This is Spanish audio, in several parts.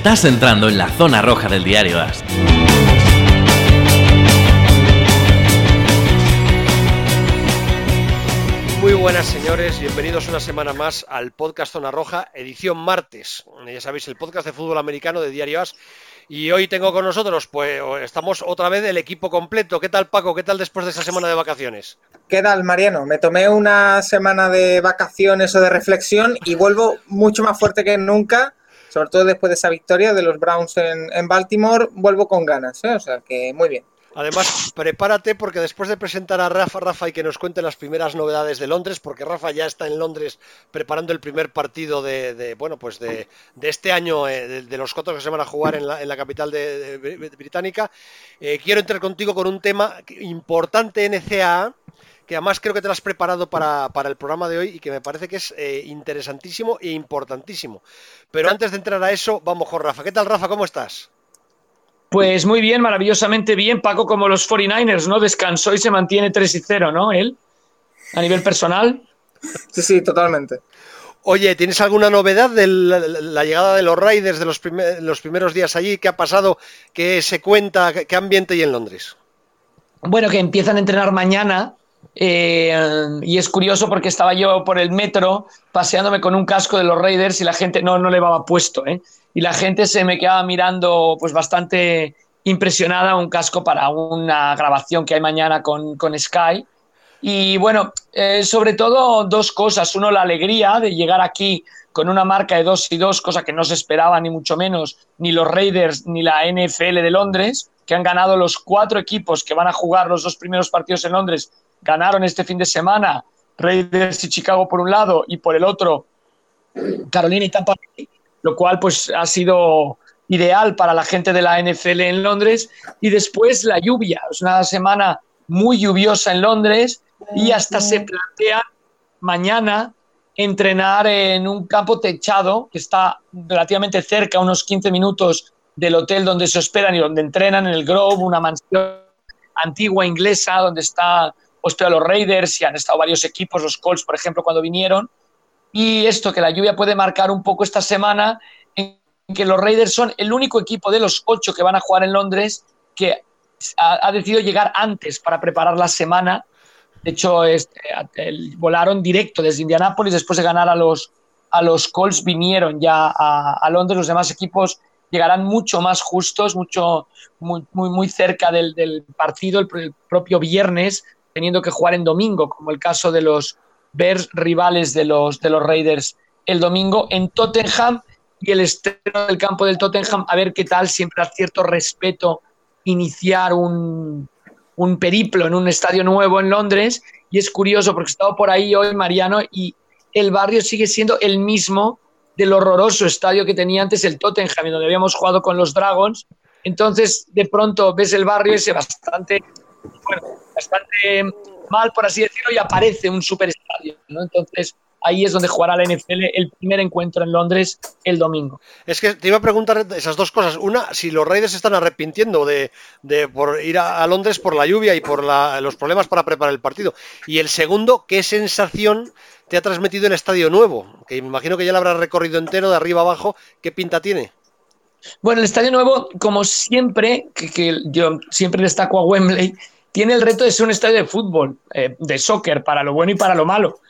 Estás entrando en la zona roja del diario AS. Muy buenas señores, bienvenidos una semana más al podcast Zona Roja, edición martes. Ya sabéis, el podcast de fútbol americano de Diario As. Y hoy tengo con nosotros, pues estamos otra vez el equipo completo. ¿Qué tal Paco? ¿Qué tal después de esta semana de vacaciones? ¿Qué tal, Mariano? Me tomé una semana de vacaciones o de reflexión y vuelvo mucho más fuerte que nunca, sobre todo después de esa victoria de los Browns en, Baltimore, vuelvo con ganas, ¿eh? o sea que muy bien. Además, prepárate porque después de presentar a Rafa, Rafa y que nos cuente las primeras novedades de Londres, porque Rafa ya está en Londres preparando el primer partido de, bueno, pues de, este año eh, de, los cotos que se van a jugar en la, capital de, británica, eh, quiero entrar contigo con un tema importante en NCAA que además creo que te lo has preparado para, el programa de hoy y que me parece que es eh, interesantísimo e importantísimo. Pero antes de entrar a eso, vamos con Rafa. ¿Qué tal, Rafa? ¿Cómo estás? Pues muy bien, maravillosamente bien, Paco, como los 49ers, ¿no? Descansó y se mantiene 3 y 0, ¿no? Él, a nivel personal. Sí, sí, totalmente. Oye, ¿tienes alguna novedad de la, llegada de los Raiders de los, los, primeros días allí? ¿Qué ha pasado? ¿Qué se cuenta? ¿Qué ambiente hay en Londres? Bueno, que empiezan a entrenar mañana eh, y es curioso porque estaba yo por el metro paseándome con un casco de los Raiders y la gente no, no le llevaba puesto. ¿eh? Y la gente se me quedaba mirando pues bastante impresionada un casco para una grabación que hay mañana con, con Sky. Y bueno, eh, sobre todo dos cosas. Uno, la alegría de llegar aquí con una marca de 2 y 2, cosa que no se esperaba ni mucho menos ni los Raiders ni la NFL de Londres, que han ganado los cuatro equipos que van a jugar los dos primeros partidos en Londres ganaron este fin de semana Raiders y Chicago por un lado y por el otro Carolina y Tampa Bay, lo cual pues ha sido ideal para la gente de la NFL en Londres. Y después la lluvia, es una semana muy lluviosa en Londres y hasta se plantea mañana entrenar en un campo techado que está relativamente cerca, unos 15 minutos del hotel donde se hospedan y donde entrenan en el Grove, una mansión antigua inglesa donde está puesto a los Raiders y han estado varios equipos, los Colts, por ejemplo, cuando vinieron. Y esto, que la lluvia puede marcar un poco esta semana, en que los Raiders son el único equipo de los ocho que van a jugar en Londres que ha, decidido llegar antes para preparar la semana. De hecho, este, volaron directo desde Indianápolis después de ganar a los, a los Colts, vinieron ya a, Londres. Los demás equipos llegarán mucho más justos, mucho, muy, muy, muy cerca del, del partido, el, propio viernes, teniendo que jugar en domingo, como el caso de los Bears rivales de los, de los Raiders el domingo en Tottenham y el estreno del campo del Tottenham, a ver qué tal, siempre a cierto respeto iniciar un, un periplo en un estadio nuevo en Londres. Y es curioso porque he estado por ahí hoy, Mariano, y el barrio sigue siendo el mismo del horroroso estadio que tenía antes el Tottenham, donde habíamos jugado con los Dragons. Entonces, de pronto ves el barrio ese bastante bueno, bastante mal, por así decirlo, y aparece un superestadio, ¿no? Entonces, ahí es donde jugará la NFL el primer encuentro en Londres el domingo. Es que te iba a preguntar esas dos cosas. Una, si los Raiders están arrepintiendo de, por ir a, Londres por la lluvia y por los problemas para preparar el partido. Y el segundo, ¿qué sensación te ha transmitido el estadio nuevo? Que me imagino que ya lo habrás recorrido entero de arriba abajo. ¿Qué pinta tiene? Bueno, el Estadio Nuevo, como siempre, que, yo siempre destaco a Wembley, tiene el reto de ser un estadio de fútbol, eh, de soccer, para lo bueno y para lo malo.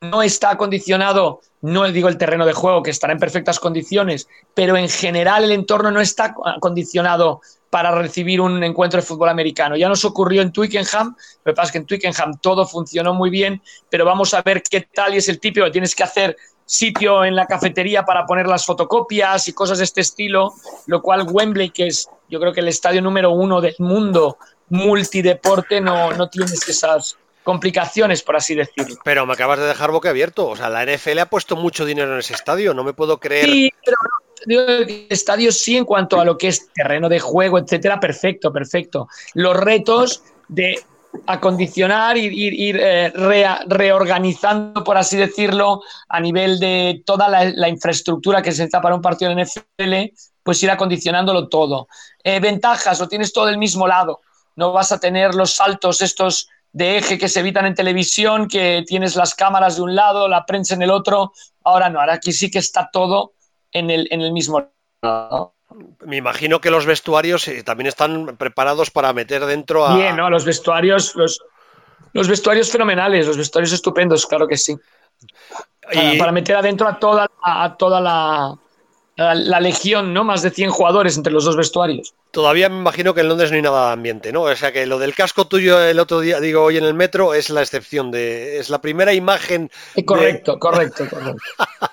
No está acondicionado, no digo el terreno de juego, que estará en perfectas condiciones, pero en general el entorno no está acondicionado para recibir un encuentro de fútbol americano. Ya nos ocurrió en Twickenham, lo que pasa es que en Twickenham todo funcionó muy bien, pero vamos a ver qué tal y es el típico que tienes que hacer sitio en la cafetería para poner las fotocopias y cosas de este estilo, lo cual Wembley, que es yo creo que el estadio número uno del mundo multideporte, no, no tienes esas complicaciones, por así decirlo. Pero me acabas de dejar boca abierto. O sea, la NFL ha puesto mucho dinero en ese estadio, no me puedo creer. Sí, pero el estadio sí en cuanto a lo que es terreno de juego, etcétera, perfecto, perfecto. Los retos de acondicionar, ir, ir, eh, reorganizando, por así decirlo, a nivel de toda la, infraestructura que se necesita para un partido de NFL, pues ir acondicionándolo todo. Eh, ventajas, lo tienes todo del mismo lado. No vas a tener los saltos estos de eje que se evitan en televisión, que tienes las cámaras de un lado, la prensa en el otro. Ahora no, ahora aquí sí que está todo en el, en el mismo Me imagino que los vestuarios eh, también están preparados para meter dentro a. Bien, ¿no? Los vestuarios, los, los vestuarios fenomenales, los vestuarios estupendos, claro que sí. Para, Y- para meter adentro a toda, a toda la, la, la legión, ¿no? Más de 100 jugadores entre los dos vestuarios. Todavía me imagino que en Londres no hay nada de ambiente, ¿no? O sea que lo del casco tuyo el otro día, digo hoy en el metro, es la excepción de. Es la primera imagen. Eh, Correcto, correcto, correcto.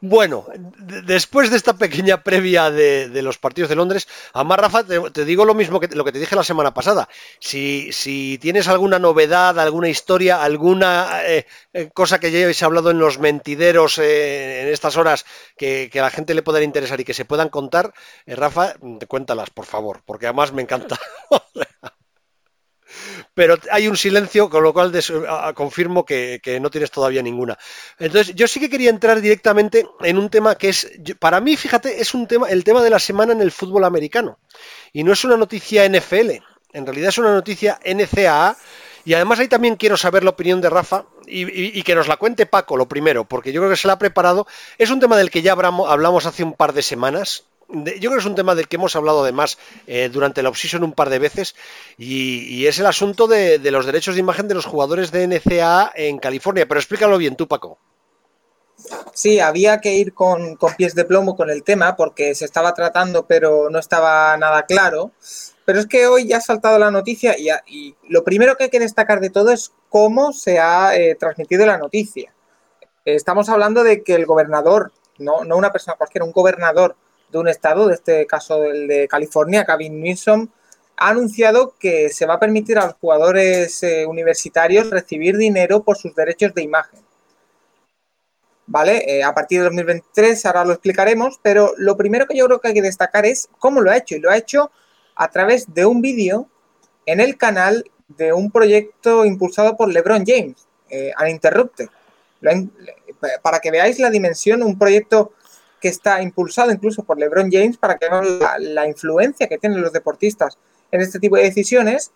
Bueno, de- después de esta pequeña previa de, de los partidos de Londres, además, Rafa, te, te digo lo mismo que lo que te dije la semana pasada. Si, si tienes alguna novedad, alguna historia, alguna eh, eh, cosa que ya habéis hablado en los mentideros eh, en estas horas que, que a la gente le pueda interesar y que se puedan contar, eh, Rafa, cuéntalas, por favor, porque además me encanta. Pero hay un silencio, con lo cual confirmo que, no tienes todavía ninguna. Entonces, yo sí que quería entrar directamente en un tema que es, para mí, fíjate, es un tema, el tema de la semana en el fútbol americano. Y no es una noticia NFL, en realidad es una noticia NCAA. Y además ahí también quiero saber la opinión de Rafa y, y- que nos la cuente Paco, lo primero, porque yo creo que se la ha preparado. Es un tema del que ya hablamos hace un par de semanas. Yo creo que es un tema del que hemos hablado además eh, durante la offseason un par de veces y, es el asunto de, los derechos de imagen de los jugadores de NCAA en California. Pero explícalo bien tú, Paco. Sí, había que ir con, pies de plomo con el tema porque se estaba tratando pero no estaba nada claro. Pero es que hoy ya ha saltado la noticia y lo primero que hay que destacar de todo es cómo se ha eh, transmitido la noticia. Estamos hablando de que el gobernador, no, no una persona cualquiera, un gobernador de un estado, de este caso el de California, Gavin Newsom, ha anunciado que se va a permitir a los jugadores eh, universitarios recibir dinero por sus derechos de imagen. ¿vale? Eh, a partir de 2023, ahora lo explicaremos, pero lo primero que yo creo que hay que destacar es cómo lo ha hecho. Y lo ha hecho a través de un vídeo en el canal de un proyecto impulsado por LeBron James, eh, Uninterrupted. Para que veáis la dimensión, un proyecto que está impulsado incluso por LeBron James, para que vean la, influencia que tienen los deportistas en este tipo de decisiones.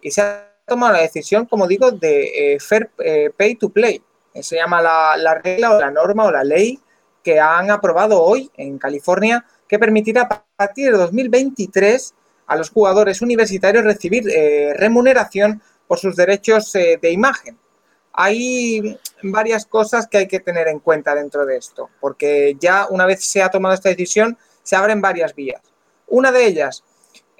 Y se ha tomado la decisión, como digo, de eh, fair eh, pay to play. Se llama la, la regla o la norma o la ley que han aprobado hoy en California que permitirá a partir de 2023 a los jugadores universitarios recibir eh, remuneración por sus derechos de imagen. Hay varias cosas que hay que tener en cuenta dentro de esto, porque ya una vez se ha tomado esta decisión, se abren varias vías. Una de ellas,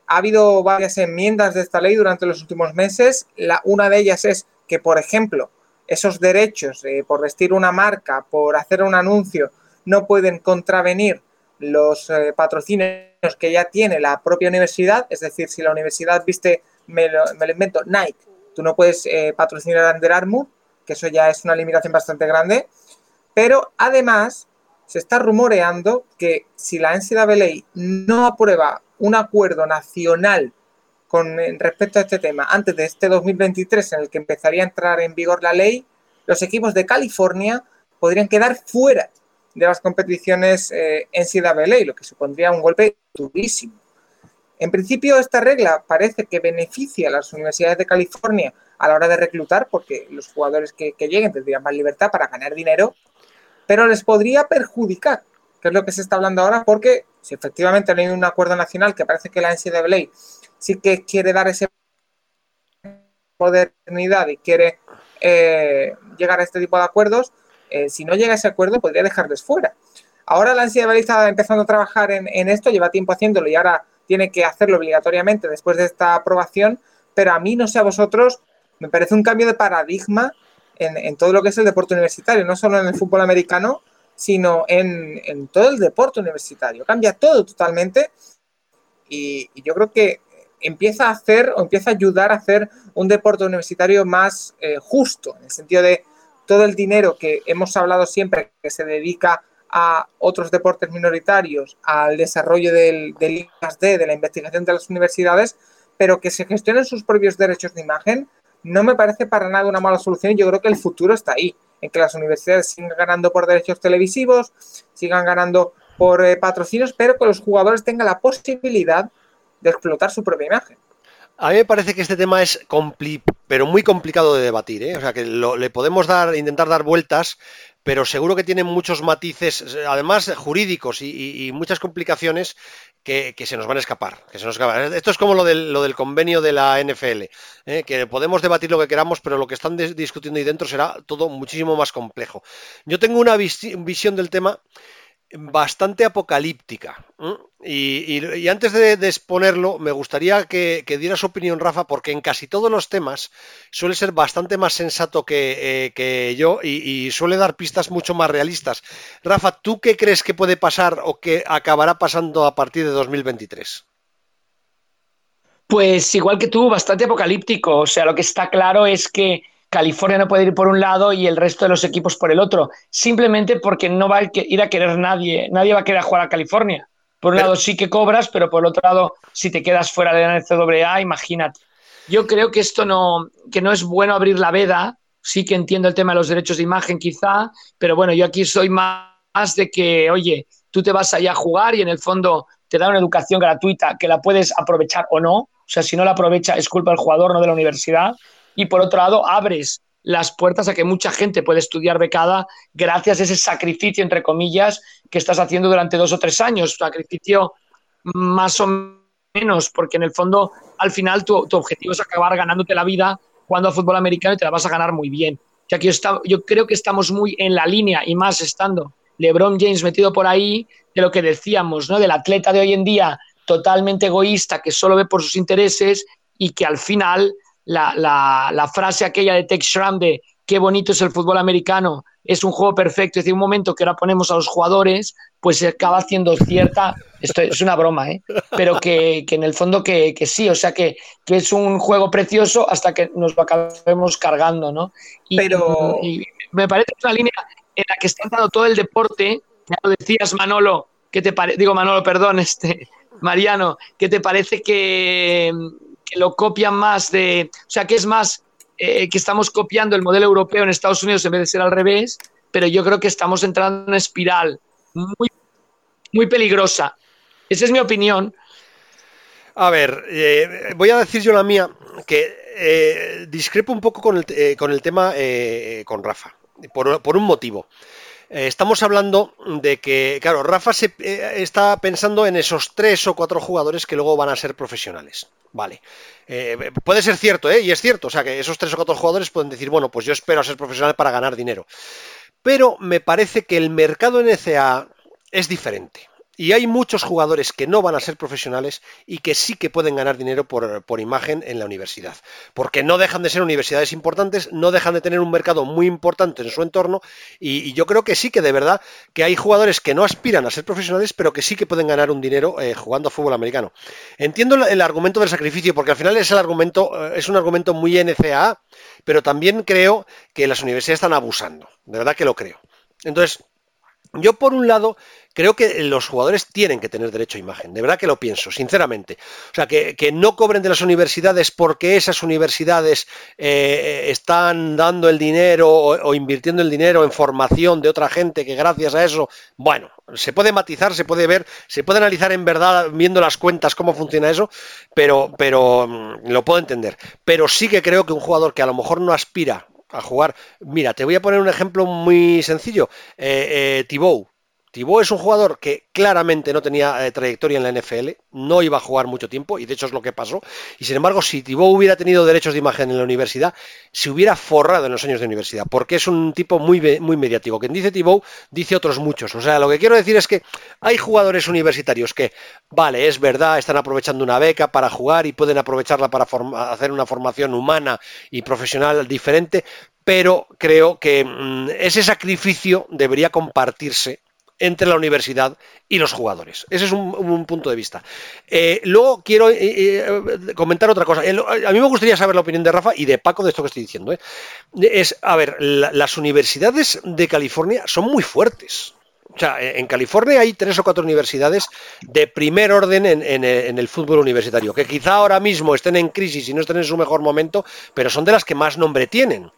ha habido varias enmiendas de esta ley durante los últimos meses. La, una de ellas es que, por ejemplo, esos derechos por vestir una marca, por hacer un anuncio, no pueden contravenir los eh, patrocinios que ya tiene la propia universidad. Es decir, si la universidad viste, me lo, me lo invento, Nike, tú no puedes eh, patrocinar a Under Armour, que eso ya es una limitación bastante grande. Pero además, se está rumoreando que si la NCAA no aprueba un acuerdo nacional con respecto a este tema antes de este 2023 en el que empezaría a entrar en vigor la ley, los equipos de California podrían quedar fuera de las competiciones eh, NCAA, lo que supondría un golpe durísimo. En principio, esta regla parece que beneficia a las universidades de California a la hora de reclutar, porque los jugadores que, lleguen tendrían más libertad para ganar dinero, pero les podría perjudicar, que es lo que se está hablando ahora, porque si efectivamente no hay un acuerdo nacional que parece que la NCAA sí que quiere dar ese modernidad y quiere eh, llegar a este tipo de acuerdos, eh, si no llega a ese acuerdo podría dejarles fuera. Ahora la NCAA está empezando a trabajar en, en, esto, lleva tiempo haciéndolo y ahora tiene que hacerlo obligatoriamente después de esta aprobación, pero a mí, no sé a vosotros, me parece un cambio de paradigma en, en todo lo que es el deporte universitario, no solo en el fútbol americano, sino en, en todo el deporte universitario. Cambia todo totalmente y, y, yo creo que empieza a hacer o empieza a ayudar a hacer un deporte universitario más eh, justo, en el sentido de todo el dinero que hemos hablado siempre que se dedica a otros deportes minoritarios, al desarrollo del, del I+D, de la investigación de las universidades, pero que se gestionen sus propios derechos de imagen, no me parece para nada una mala solución yo creo que el futuro está ahí, en que las universidades sigan ganando por derechos televisivos, sigan ganando por eh, patrocinios, pero que los jugadores tengan la posibilidad de explotar su propia imagen. A mí me parece que este tema es pero muy complicado de debatir, ¿eh? o sea que le podemos dar, intentar dar vueltas, pero seguro que tiene muchos matices, además jurídicos y, muchas complicaciones que, se nos van a escapar. Que se nos Esto es como lo del, lo del convenio de la NFL, ¿eh? que podemos debatir lo que queramos, pero lo que están discutiendo ahí dentro será todo muchísimo más complejo. Yo tengo una visión del tema bastante apocalíptica. Y, antes de, exponerlo, me gustaría que, diera su opinión, Rafa, porque en casi todos los temas suele ser bastante más sensato que, eh, yo y, suele dar pistas mucho más realistas. Rafa, ¿tú qué crees que puede pasar o que acabará pasando a partir de 2023? Pues igual que tú, bastante apocalíptico. O sea, lo que está claro es que California no puede ir por un lado y el resto de los equipos por el otro, simplemente porque no va a ir a querer nadie, nadie va a querer jugar a California. Por un lado sí que cobras, pero por el otro lado, si te quedas fuera de la NCAA, imagínate. Yo creo que esto no, que no es bueno abrir la veda, sí que entiendo el tema de los derechos de imagen quizá, pero bueno, yo aquí soy más de que, oye, tú te vas allá a jugar y en el fondo te da una educación gratuita que la puedes aprovechar o no. O sea, si no la aprovecha es culpa del jugador, no de la universidad y por otro lado abres las puertas a que mucha gente puede estudiar becada gracias a ese sacrificio, entre comillas, que estás haciendo durante dos o tres años. Sacrificio más o menos, porque en el fondo, al final, tu, objetivo es acabar ganándote la vida jugando a fútbol americano y te la vas a ganar muy bien. Que está, yo creo que estamos muy en la línea y más estando LeBron James metido por ahí de lo que decíamos, ¿no? Del atleta de hoy en día totalmente egoísta que solo ve por sus intereses y que al final la, frase aquella de Tex Schramm de qué bonito es el fútbol americano, es un juego perfecto, es decir, un momento que ahora ponemos a los jugadores, pues se acaba haciendo cierta, esto es una broma, ¿eh? pero que, en el fondo que, sí, o sea, que, es un juego precioso hasta que nos lo acabemos cargando, ¿no? Y, pero... me parece una línea en la que está entrando todo el deporte, ya lo decías Manolo, que te parece, digo Manolo, perdón, este, Mariano, ¿qué te parece que, que lo copian más de, o sea, que es más eh, que estamos copiando el modelo europeo en Estados Unidos en vez de ser al revés, pero yo creo que estamos entrando en una espiral muy, muy peligrosa. Esa es mi opinión. A ver, eh, voy a decir yo la mía, que eh, discrepo un poco con el, con el tema con Rafa, por, por un motivo. Eh, estamos hablando de que, claro, Rafa se, eh, está pensando en esos tres o cuatro jugadores que luego van a ser profesionales. Vale. Eh, puede ser cierto, ¿eh? Y es cierto. O sea, que esos tres o cuatro jugadores pueden decir, bueno, pues yo espero a ser profesional para ganar dinero. Pero me parece que el mercado NCA es diferente. Y hay muchos jugadores que no van a ser profesionales y que sí que pueden ganar dinero por, imagen en la universidad. Porque no dejan de ser universidades importantes, no dejan de tener un mercado muy importante en su entorno y, yo creo que sí que de verdad que hay jugadores que no aspiran a ser profesionales, pero que sí que pueden ganar un dinero eh, jugando a fútbol americano. Entiendo el, argumento del sacrificio, porque al final es, el argumento, eh, es un argumento muy NCAA, pero también creo que las universidades están abusando. De verdad que lo creo. Entonces, yo por un lado creo que los jugadores tienen que tener derecho a imagen, de verdad que lo pienso, sinceramente. O sea, que, no cobren de las universidades porque esas universidades eh, están dando el dinero o, invirtiendo el dinero en formación de otra gente que gracias a eso, bueno, se puede matizar, se puede ver, se puede analizar en verdad viendo las cuentas cómo funciona eso, pero, pero mm, lo puedo entender. Pero sí que creo que un jugador que a lo mejor no aspira a jugar. Mira, te voy a poner un ejemplo muy sencillo. Eh, eh es un jugador que claramente no tenía eh, trayectoria en la NFL, no iba a jugar mucho tiempo y de hecho es lo que pasó. Y sin embargo, si Thibaut hubiera tenido derechos de imagen en la universidad, se hubiera forrado en los años de universidad, porque es un tipo muy, muy mediático. Quien dice Thibaut, dice otros muchos. O sea, lo que quiero decir es que hay jugadores universitarios que, vale, es verdad, están aprovechando una beca para jugar y pueden aprovecharla para hacer una formación humana y profesional diferente, pero creo que mm, ese sacrificio debería compartirse entre la universidad y los jugadores. Ese es un, punto de vista. Eh, luego quiero eh, eh, comentar otra cosa. a mí me gustaría saber la opinión de Rafa y de Paco de esto que estoy diciendo. Es, a ver, las universidades de California son muy fuertes. O sea, en California hay tres o cuatro universidades de primer orden en, el fútbol universitario, que quizá ahora mismo estén en crisis y no estén en su mejor momento, pero son de las que más nombre tienen.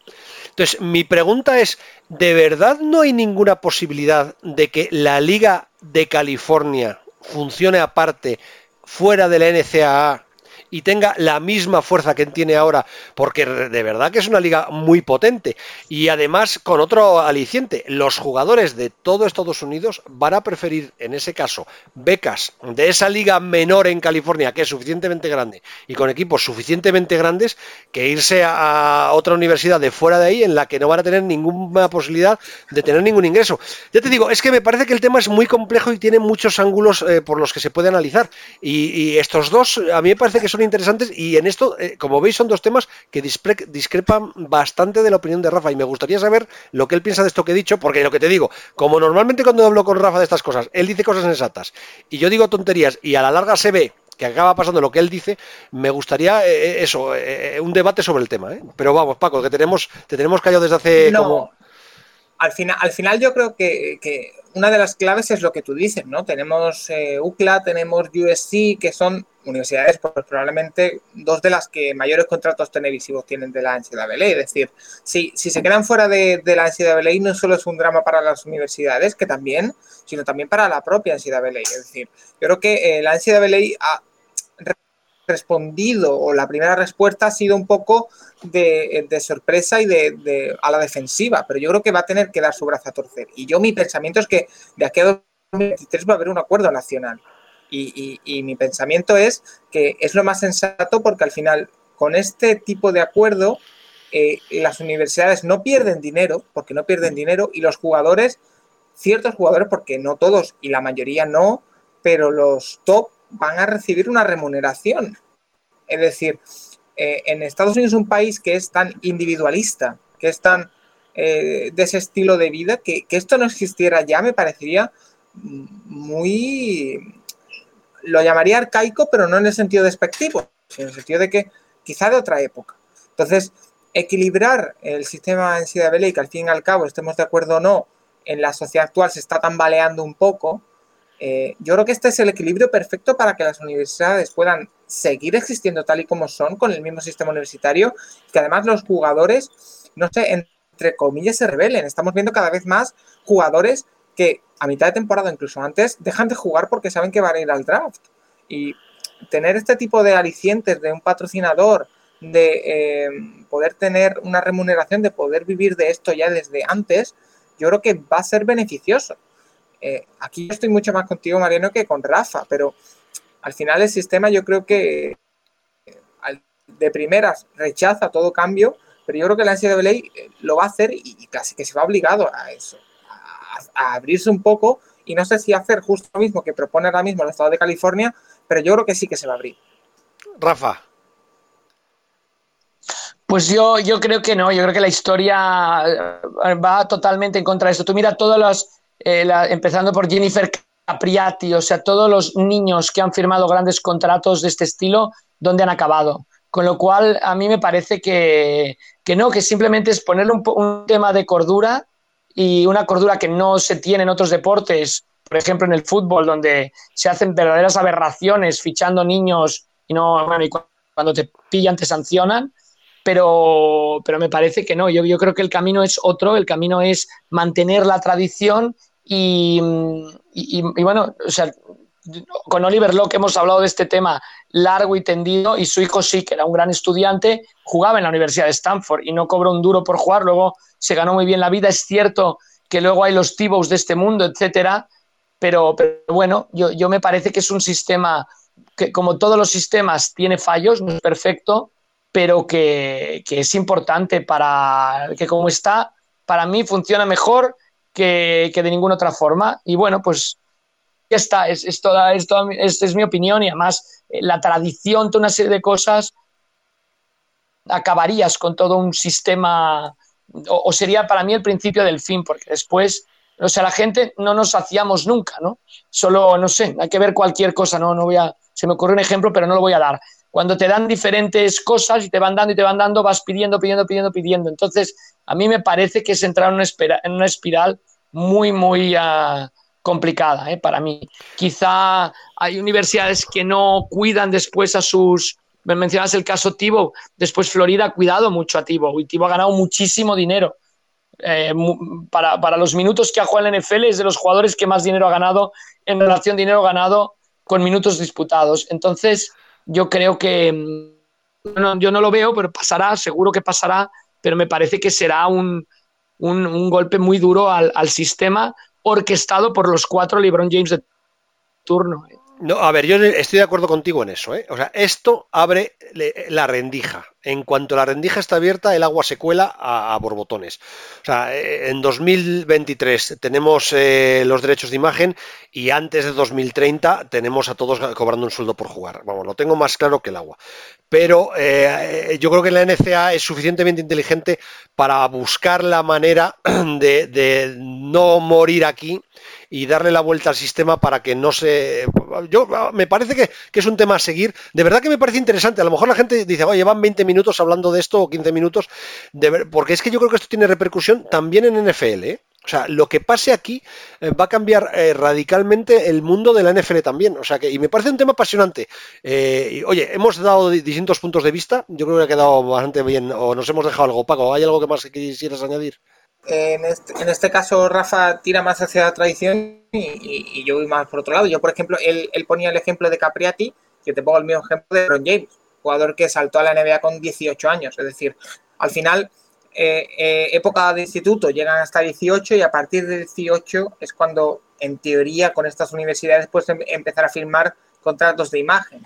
Entonces, mi pregunta es, ¿de verdad no hay ninguna posibilidad de que la Liga de California funcione aparte, fuera de la NCAA, y tenga la misma fuerza que tiene ahora, porque de verdad que es una liga muy potente. Y además, con otro aliciente, los jugadores de todo Estados Unidos van a preferir, en ese caso, becas de esa liga menor en California, que es suficientemente grande, y con equipos suficientemente grandes, que irse a otra universidad de fuera de ahí en la que no van a tener ninguna posibilidad de tener ningún ingreso. Ya te digo, es que me parece que el tema es muy complejo y tiene muchos ángulos eh, por los que se puede analizar. Y, estos dos, a mí me parece que son interesantes y en esto, eh, como veis, son dos temas que discrepan bastante de la opinión de Rafa y me gustaría saber lo que él piensa de esto que he dicho, porque lo que te digo, como normalmente cuando hablo con Rafa de estas cosas, él dice cosas sensatas y yo digo tonterías y a la larga se ve que acaba pasando lo que él dice, me gustaría eh, eso, un debate sobre el tema. Pero vamos, Paco, que tenemos, te tenemos callado desde hace como al final, al final yo creo que, una de las claves es lo que tú dices, ¿no? Tenemos eh, UCLA, tenemos USC, que son universidades, pues probablemente dos de las que mayores contratos televisivos tienen de la NCAA. Es decir, si, si se quedan fuera de, de la NCAA, no solo es un drama para las universidades, que también, sino también para la propia NCAA. Es decir, yo creo que eh, la NCAA ha respondido, o la primera respuesta ha sido un poco de, sorpresa y de, a la defensiva, pero yo creo que va a tener que dar su brazo a torcer. Y yo mi pensamiento es que de aquí a 2023 va a haber un acuerdo nacional. Y, mi pensamiento es que es lo más sensato porque al final con este tipo de acuerdo eh, las universidades no pierden dinero, porque no pierden dinero, y los jugadores, ciertos jugadores, porque no todos y la mayoría no, pero los top van a recibir una remuneración. Es decir, eh, en Estados Unidos un país que es tan individualista, que es tan eh, de ese estilo de vida, que, esto no existiera ya me parecería muy, lo llamaría arcaico, pero no en el sentido despectivo, sino en el sentido de que quizá de otra época. Entonces, equilibrar el sistema en CWL y que al fin y al cabo estemos de acuerdo o no, en la sociedad actual se está tambaleando un poco, eh, yo creo que este es el equilibrio perfecto para que las universidades puedan seguir existiendo tal y como son, con el mismo sistema universitario, que además los jugadores, no sé, entre comillas, se rebelen. Estamos viendo cada vez más jugadores que a mitad de temporada, incluso antes, dejan de jugar porque saben que van a ir al draft. Y tener este tipo de alicientes de un patrocinador, de eh, poder tener una remuneración, de poder vivir de esto ya desde antes, yo creo que va a ser beneficioso. Eh, aquí yo estoy mucho más contigo, Mariano, que con Rafa, pero al final el sistema yo creo que eh, de primeras rechaza todo cambio, pero yo creo que la NCAA eh, lo va a hacer y, casi que se va obligado a eso, a, abrirse un poco y no sé si hacer justo lo mismo que propone ahora mismo el Estado de California, pero yo creo que sí que se va a abrir. Rafa. Pues yo, yo creo que no, yo creo que la historia va totalmente en contra de esto. Tú mira todas las eh, empezando por Jennifer Capriati, o sea, todos los niños que han firmado grandes contratos de este estilo, ¿dónde han acabado? Con lo cual, a mí me parece que, no, que simplemente es ponerle un, tema de cordura y una cordura que no se tiene en otros deportes, por ejemplo en el fútbol, donde se hacen verdaderas aberraciones fichando niños y no, bueno, y cuando te pillan te sancionan, pero, pero me parece que no, yo, yo creo que el camino es otro, el camino es mantener la tradición y, bueno, o sea, con Oliver Locke hemos hablado de este tema largo y tendido y su hijo sí, que era un gran estudiante, jugaba en la Universidad de Stanford y no cobró un duro por jugar, luego se ganó muy bien la vida. Es cierto que luego hay los Tibos de este mundo, etcétera, pero, pero bueno, yo, yo, me parece que es un sistema que, como todos los sistemas, tiene fallos, no es perfecto, pero que, que es importante para que como está, para mí funciona mejor que, de ninguna otra forma. Y bueno, pues ya está, es, es toda, es, es, mi opinión y además eh, la tradición, toda una serie de cosas, acabarías con todo un sistema, o, sería para mí el principio del fin, porque después, o sea, la gente no nos hacíamos nunca, ¿no? Solo, no sé, hay que ver cualquier cosa, ¿no? No voy a, se me ocurre un ejemplo, pero no lo voy a dar. Cuando te dan diferentes cosas y te van dando y te van dando, vas pidiendo, pidiendo, pidiendo, pidiendo. Entonces, a mí me parece que es entrar en una, espiral muy, muy uh, complicada ¿eh? para mí. Quizá hay universidades que no cuidan después a sus... Me mencionas el caso Tibo, después Florida ha cuidado mucho a Tibo y Tibo ha ganado muchísimo dinero. Eh, para, para, los minutos que ha jugado en la NFL es de los jugadores que más dinero ha ganado en relación dinero ganado con minutos disputados. Entonces, yo creo que mm, yo no lo veo, pero pasará, seguro que pasará, pero me parece que será un, golpe muy duro al, al, sistema orquestado por los cuatro LeBron James de turno. ¿eh? No, a ver, yo estoy de acuerdo contigo en eso. ¿eh? O sea, esto abre la rendija. En cuanto la rendija está abierta, el agua se cuela a, borbotones. O sea, eh, en 2023 tenemos eh, los derechos de imagen y antes de 2030 tenemos a todos cobrando un sueldo por jugar. Vamos, lo tengo más claro que el agua. Pero yo creo que la NCA es suficientemente inteligente para buscar la manera de no morir aquí y darle la vuelta al sistema para que no se... Yo me parece que, es un tema a seguir. De verdad que me parece interesante. A lo mejor la gente dice, oye, llevan 20 minutos hablando de esto o 15 minutos, de porque es que yo creo que esto tiene repercusión también en NFL. ¿eh? O sea, lo que pase aquí eh, va a cambiar eh, radicalmente el mundo de la NFL también. O sea, que, y me parece un tema apasionante. oye, hemos dado distintos puntos de vista. Yo creo que ha quedado bastante bien. O nos hemos dejado algo Paco. ¿Hay algo que más quisieras añadir? Este, en este, caso, Rafa tira más hacia la tradición y, yo voy más por otro lado. Yo, por ejemplo, él, ponía el ejemplo de Capriati, que te pongo el mismo ejemplo de Ron James, jugador que saltó a la NBA con 18 años. Es decir, al final, eh, eh, época de instituto llegan hasta 18 y a partir de 18 es cuando, en teoría, con estas universidades puedes em, empezar a firmar contratos de imagen.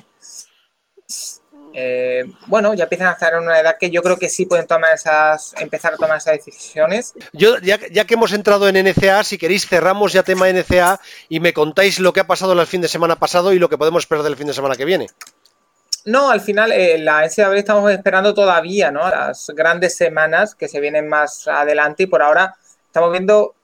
Eh, bueno, ya empiezan a estar en una edad que yo creo que sí pueden tomar esas, empezar a tomar esas decisiones. Yo, ya, que hemos entrado en NCA, si queréis cerramos ya tema NCA y me contáis lo que ha pasado el fin de semana pasado y lo que podemos esperar del fin de semana que viene. No, al final eh, la NCAA estamos esperando todavía, ¿no? Las grandes semanas que se vienen más adelante y por ahora estamos viendo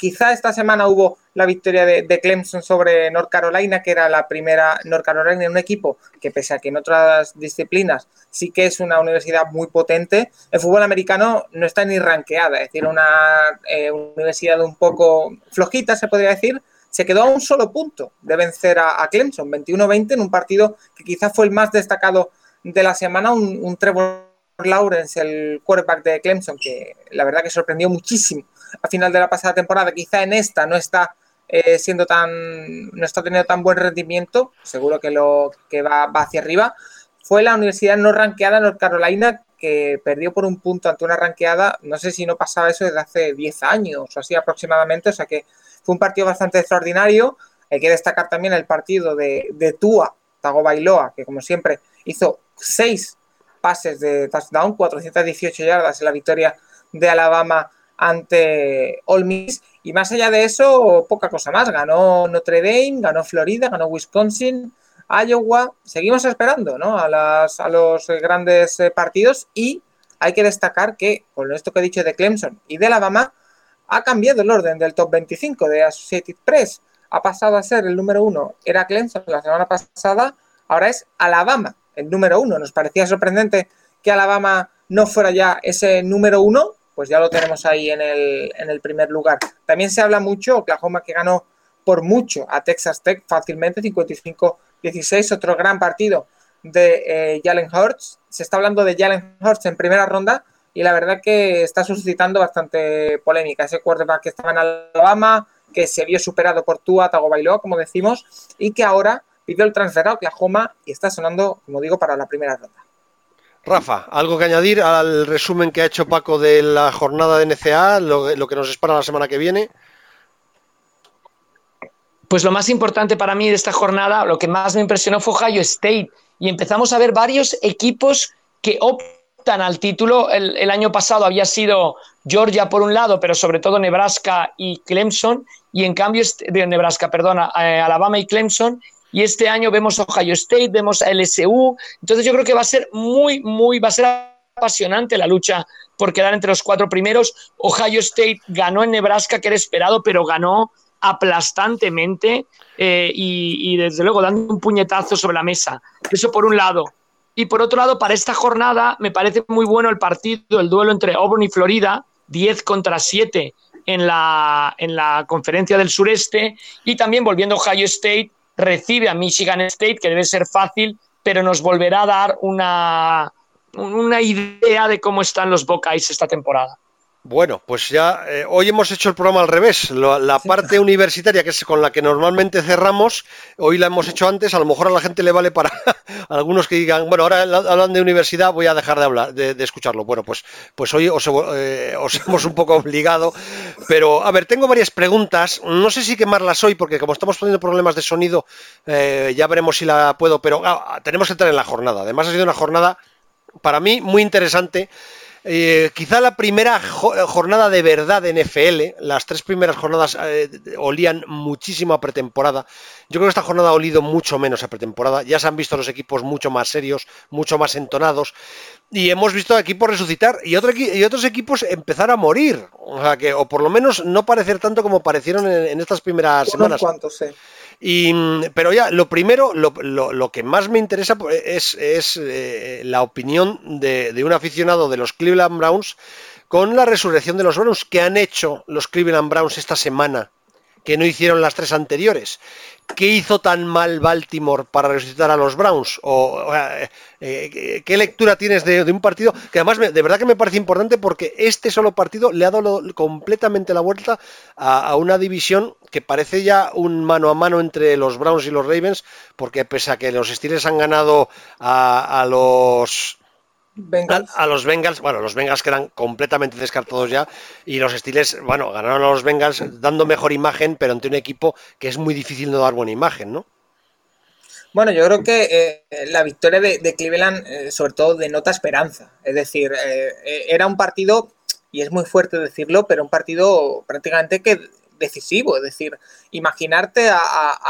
Quizá esta semana hubo la victoria de, Clemson sobre North Carolina, que era la primera North Carolina en un equipo que pese a que en otras disciplinas sí que es una universidad muy potente, el fútbol americano no está ni ranqueada, es decir, una eh, universidad un poco flojita, se podría decir, se quedó a un solo punto de vencer a, Clemson, 21-20, en un partido que quizá fue el más destacado de la semana, un, Trevor Lawrence, el quarterback de Clemson, que la verdad que sorprendió muchísimo a final de la pasada temporada, quizá en esta no está eh, siendo tan, no está teniendo tan buen rendimiento, seguro que lo que va, hacia arriba, fue la universidad no ranqueada North Carolina que perdió por un punto ante una ranqueada, no sé si no pasaba eso desde hace 10 años o así aproximadamente, o sea que fue un partido bastante extraordinario. Hay que destacar también el partido de, Tua, Tago Bailoa, que como siempre hizo seis pases de touchdown, 418 yardas en la victoria de Alabama ante Ole Miss. Y más allá de eso, poca cosa más. Ganó Notre Dame, ganó Florida, ganó Wisconsin, Iowa. Seguimos esperando ¿no? a, las, a los grandes eh, partidos y hay que destacar que, con esto que he dicho de Clemson y de Alabama, ha cambiado el orden del top 25 de Associated Press. Ha pasado a ser el número uno, era Clemson la semana pasada, ahora es Alabama el número uno. Nos parecía sorprendente que Alabama no fuera ya ese número uno, pues ya lo tenemos ahí en el, en el primer lugar. También se habla mucho, Oklahoma que ganó por mucho a Texas Tech fácilmente, 55-16, otro gran partido de eh, Jalen Hurts. Se está hablando de Jalen Hurts en primera ronda y la verdad que está suscitando bastante polémica. Ese quarterback que estaba en Alabama, que se vio superado por Tua Tagovailoa, como decimos, y que ahora pidió el transfer a Oklahoma y está sonando, como digo, para la primera ronda. Rafa, ¿algo que añadir al resumen que ha hecho Paco de la jornada de NCA, lo, que nos espera la semana que viene? Pues lo más importante para mí de esta jornada, lo que más me impresionó fue Ohio State. Y empezamos a ver varios equipos que optan al título. El, año pasado había sido Georgia por un lado, pero sobre todo Nebraska y Clemson. Y en cambio, de Nebraska, perdona, eh, Alabama y Clemson y este año vemos Ohio State, vemos LSU. Entonces yo creo que va a ser muy, muy, va a ser apasionante la lucha por quedar entre los cuatro primeros. Ohio State ganó en Nebraska, que era esperado, pero ganó aplastantemente eh, y, desde luego dando un puñetazo sobre la mesa. Eso por un lado. Y por otro lado, para esta jornada me parece muy bueno el partido, el duelo entre Auburn y Florida, 10 contra 7 en la, en la conferencia del sureste. Y también volviendo a Ohio State, recibe a Michigan State, que debe ser fácil, pero nos volverá a dar una, una idea de cómo están los Buckeyes esta temporada. Bueno, pues ya eh, hoy hemos hecho el programa al revés. La, parte universitaria, que es con la que normalmente cerramos, hoy la hemos hecho antes. A lo mejor a la gente le vale para, algunos que digan, bueno, ahora hablan de universidad, voy a dejar de hablar, de, escucharlo. Bueno, pues, pues hoy os, eh, os, hemos un poco obligado. Pero, a ver, tengo varias preguntas. No sé si quemarlas hoy, porque como estamos teniendo problemas de sonido, eh, ya veremos si la puedo, pero ah, tenemos que entrar en la jornada. Además, ha sido una jornada para mí muy interesante eh, quizá la primera jornada de verdad de NFL, las tres primeras jornadas eh, olían muchísimo a pretemporada. Yo creo que esta jornada ha olido mucho menos a pretemporada. Ya se han visto los equipos mucho más serios, mucho más entonados. Y hemos visto equipos resucitar y, y otros equipos empezar a morir. O sea que, o por lo menos no parecer tanto como parecieron en, estas primeras semanas. Y, pero ya, lo primero, lo, que más me interesa pues, es, eh, la opinión de, un aficionado de los Cleveland Browns con la resurrección de los Browns. que han hecho los Cleveland Browns esta semana? Que no hicieron las tres anteriores. ¿Qué hizo tan mal Baltimore para resucitar a los Browns? ¿O, eh, eh, qué lectura tienes de, un partido que además de verdad que me parece importante porque este solo partido le ha dado completamente la vuelta a, una división que parece ya un mano a mano entre los Browns y los Ravens, porque pese a que los Steelers han ganado a los a, los Bengals, bueno, los Bengals quedan completamente descartados ya y los Steelers, bueno, ganaron a los Bengals dando mejor imagen, pero ante un equipo que es muy difícil no dar buena imagen, ¿no? Bueno, yo creo que eh, la victoria de, Cleveland eh, sobre todo denota esperanza. Es decir, eh, era un partido, y es muy fuerte decirlo, pero un partido prácticamente que decisivo. Es decir, imaginarte a,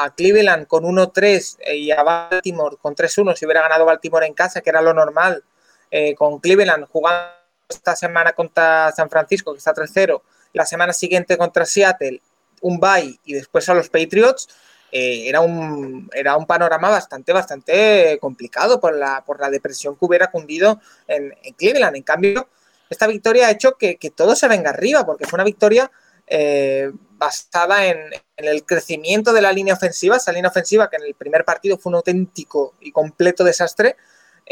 a Cleveland con 1-3 y a Baltimore con 3-1 si hubiera ganado Baltimore en casa, que era lo normal, eh, con Cleveland jugando esta semana contra San Francisco, que está 3-0, la semana siguiente contra Seattle, un bye y después a los Patriots, eh, era, un, era un panorama bastante, bastante complicado por la, por la depresión que hubiera cundido en, Cleveland. En cambio, esta victoria ha hecho que, todo se venga arriba, porque fue una victoria eh, basada en, en, el crecimiento de la línea ofensiva, esa línea ofensiva que en el primer partido fue un auténtico y completo desastre,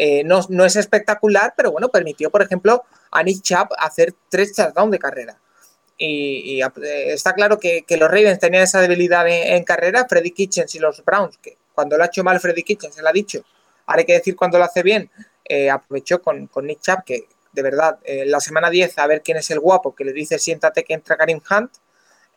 eh, no, es espectacular, pero bueno, permitió, por ejemplo, a Nick Chubb hacer tres touchdowns de carrera. Y, eh, está claro que, los Ravens tenían esa debilidad en, carrera. Freddy Kitchens y los Browns, que cuando lo ha hecho mal Freddy Kitchens, se lo ha dicho, ahora hay que decir cuando lo hace bien, eh, aprovechó con, Nick Chubb, que de verdad, la semana 10, a ver quién es el guapo, que le dice siéntate que entra Karim Hunt,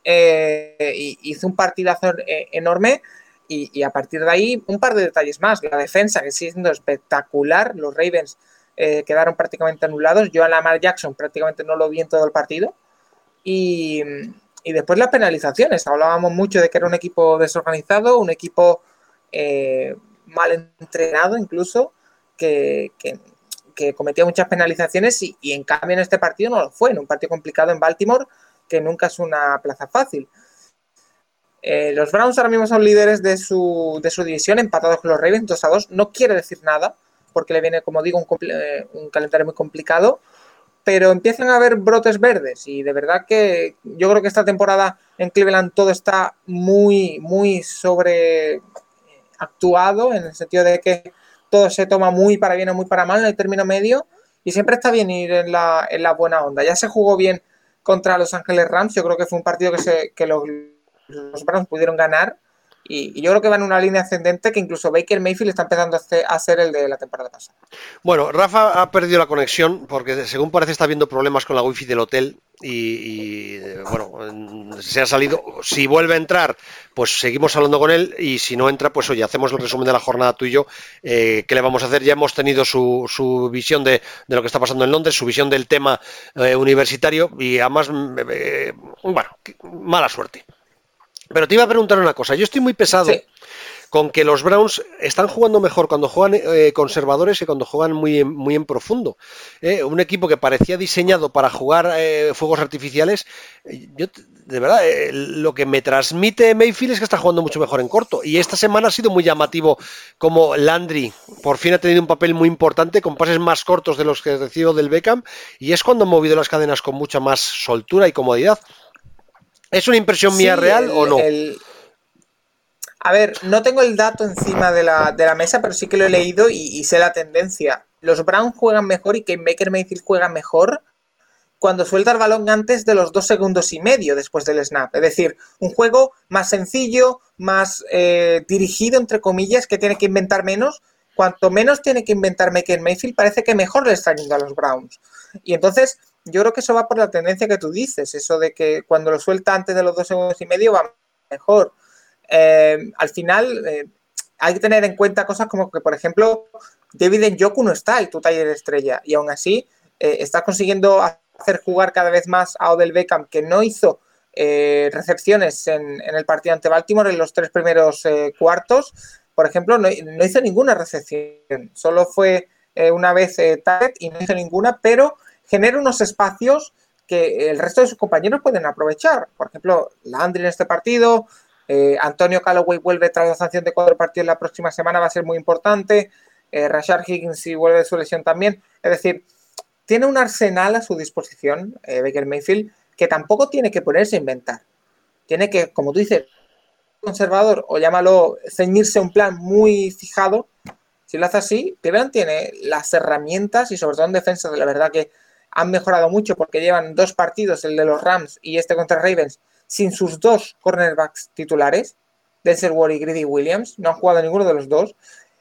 hizo un partidazo enorme y, a partir de ahí, un par de detalles más. La defensa, que sigue siendo espectacular. Los Ravens eh, quedaron prácticamente anulados. Yo a Lamar Jackson prácticamente no lo vi en todo el partido. Y, después las penalizaciones. Hablábamos mucho de que era un equipo desorganizado, un equipo eh, mal entrenado incluso, que, cometía muchas penalizaciones y, y, en cambio en este partido no lo fue. En un partido complicado en Baltimore, que nunca es una plaza fácil. Eh, los Browns ahora mismo son líderes de su, de su división, empatados con los Ravens 2 a 2. No quiere decir nada, porque le viene, como digo, un, eh, un, calendario muy complicado. Pero empiezan a haber brotes verdes y de verdad que yo creo que esta temporada en Cleveland todo está muy, muy sobre actuado en el sentido de que todo se toma muy para bien o muy para mal en el término medio y siempre está bien ir en la, en la buena onda. Ya se jugó bien contra Los Ángeles Rams, yo creo que fue un partido que, se, que los los Browns pudieron ganar y, yo creo que van en una línea ascendente que incluso Baker Mayfield está empezando a ser el de la temporada pasada. Bueno, Rafa ha perdido la conexión porque según parece está habiendo problemas con la wifi del hotel y, bueno, se ha salido. Si vuelve a entrar, pues seguimos hablando con él y si no entra, pues oye, hacemos el resumen de la jornada tú y yo. Eh, ¿Qué le vamos a hacer? Ya hemos tenido su, su visión de, lo que está pasando en Londres, su visión del tema eh, universitario y además, eh, bueno, mala suerte. Pero te iba a preguntar una cosa. Yo estoy muy pesado con que los Browns están jugando mejor cuando juegan eh, conservadores que cuando juegan muy, muy en profundo. Eh, un equipo que parecía diseñado para jugar eh, fuegos artificiales, yo, de verdad, lo que me transmite Mayfield es que está jugando mucho mejor en corto. Y esta semana ha sido muy llamativo como Landry por fin ha tenido un papel muy importante con pases más cortos de los que recibo del Beckham y es cuando ha movido las cadenas con mucha más soltura y comodidad. ¿Es una impresión mía real o no? A ver, no tengo el dato encima de la, mesa, pero sí que lo he leído y, sé la tendencia. Los Browns juegan mejor y que Baker Mayfield juega mejor cuando suelta el balón antes de los dos segundos y medio después del snap. Es decir, un juego más sencillo, más eh, dirigido, entre comillas, que tiene que inventar menos cuanto menos tiene que inventar Maker Mayfield, parece que mejor le está yendo a los Browns. Y entonces, yo creo que eso va por la tendencia que tú dices, eso de que cuando lo suelta antes de los dos segundos y medio va mejor. Eh, al final, eh, hay que tener en cuenta cosas como que, por ejemplo, David Njoku no está y tu taller estrella, y aún así eh, está consiguiendo hacer jugar cada vez más a Odell Beckham, que no hizo recepciones en, el partido ante Baltimore en los tres primeros cuartos. Por ejemplo, no, hizo ninguna recepción, solo fue una vez target y no hizo ninguna, pero genera unos espacios que el resto de sus compañeros pueden aprovechar. Por ejemplo, Landry en este partido, eh, Antonio Calloway vuelve tras la sanción de cuatro partidos la próxima semana, va a ser muy importante. Eh, Rashard Higgins si vuelve de su lesión también. Es decir, tiene un arsenal a su disposición, eh, Baker Mayfield, que tampoco tiene que ponerse a inventar. Tiene que, como tú dices, conservador o llámalo ceñirse un plan muy fijado. Si lo hace así, Cleveland tiene las herramientas y sobre todo en defensa, de la verdad que han mejorado mucho porque llevan dos partidos, el de los Rams y este contra Ravens, sin sus dos cornerbacks titulares, Denzel Ward y Greedy Williams, no han jugado ninguno de los dos,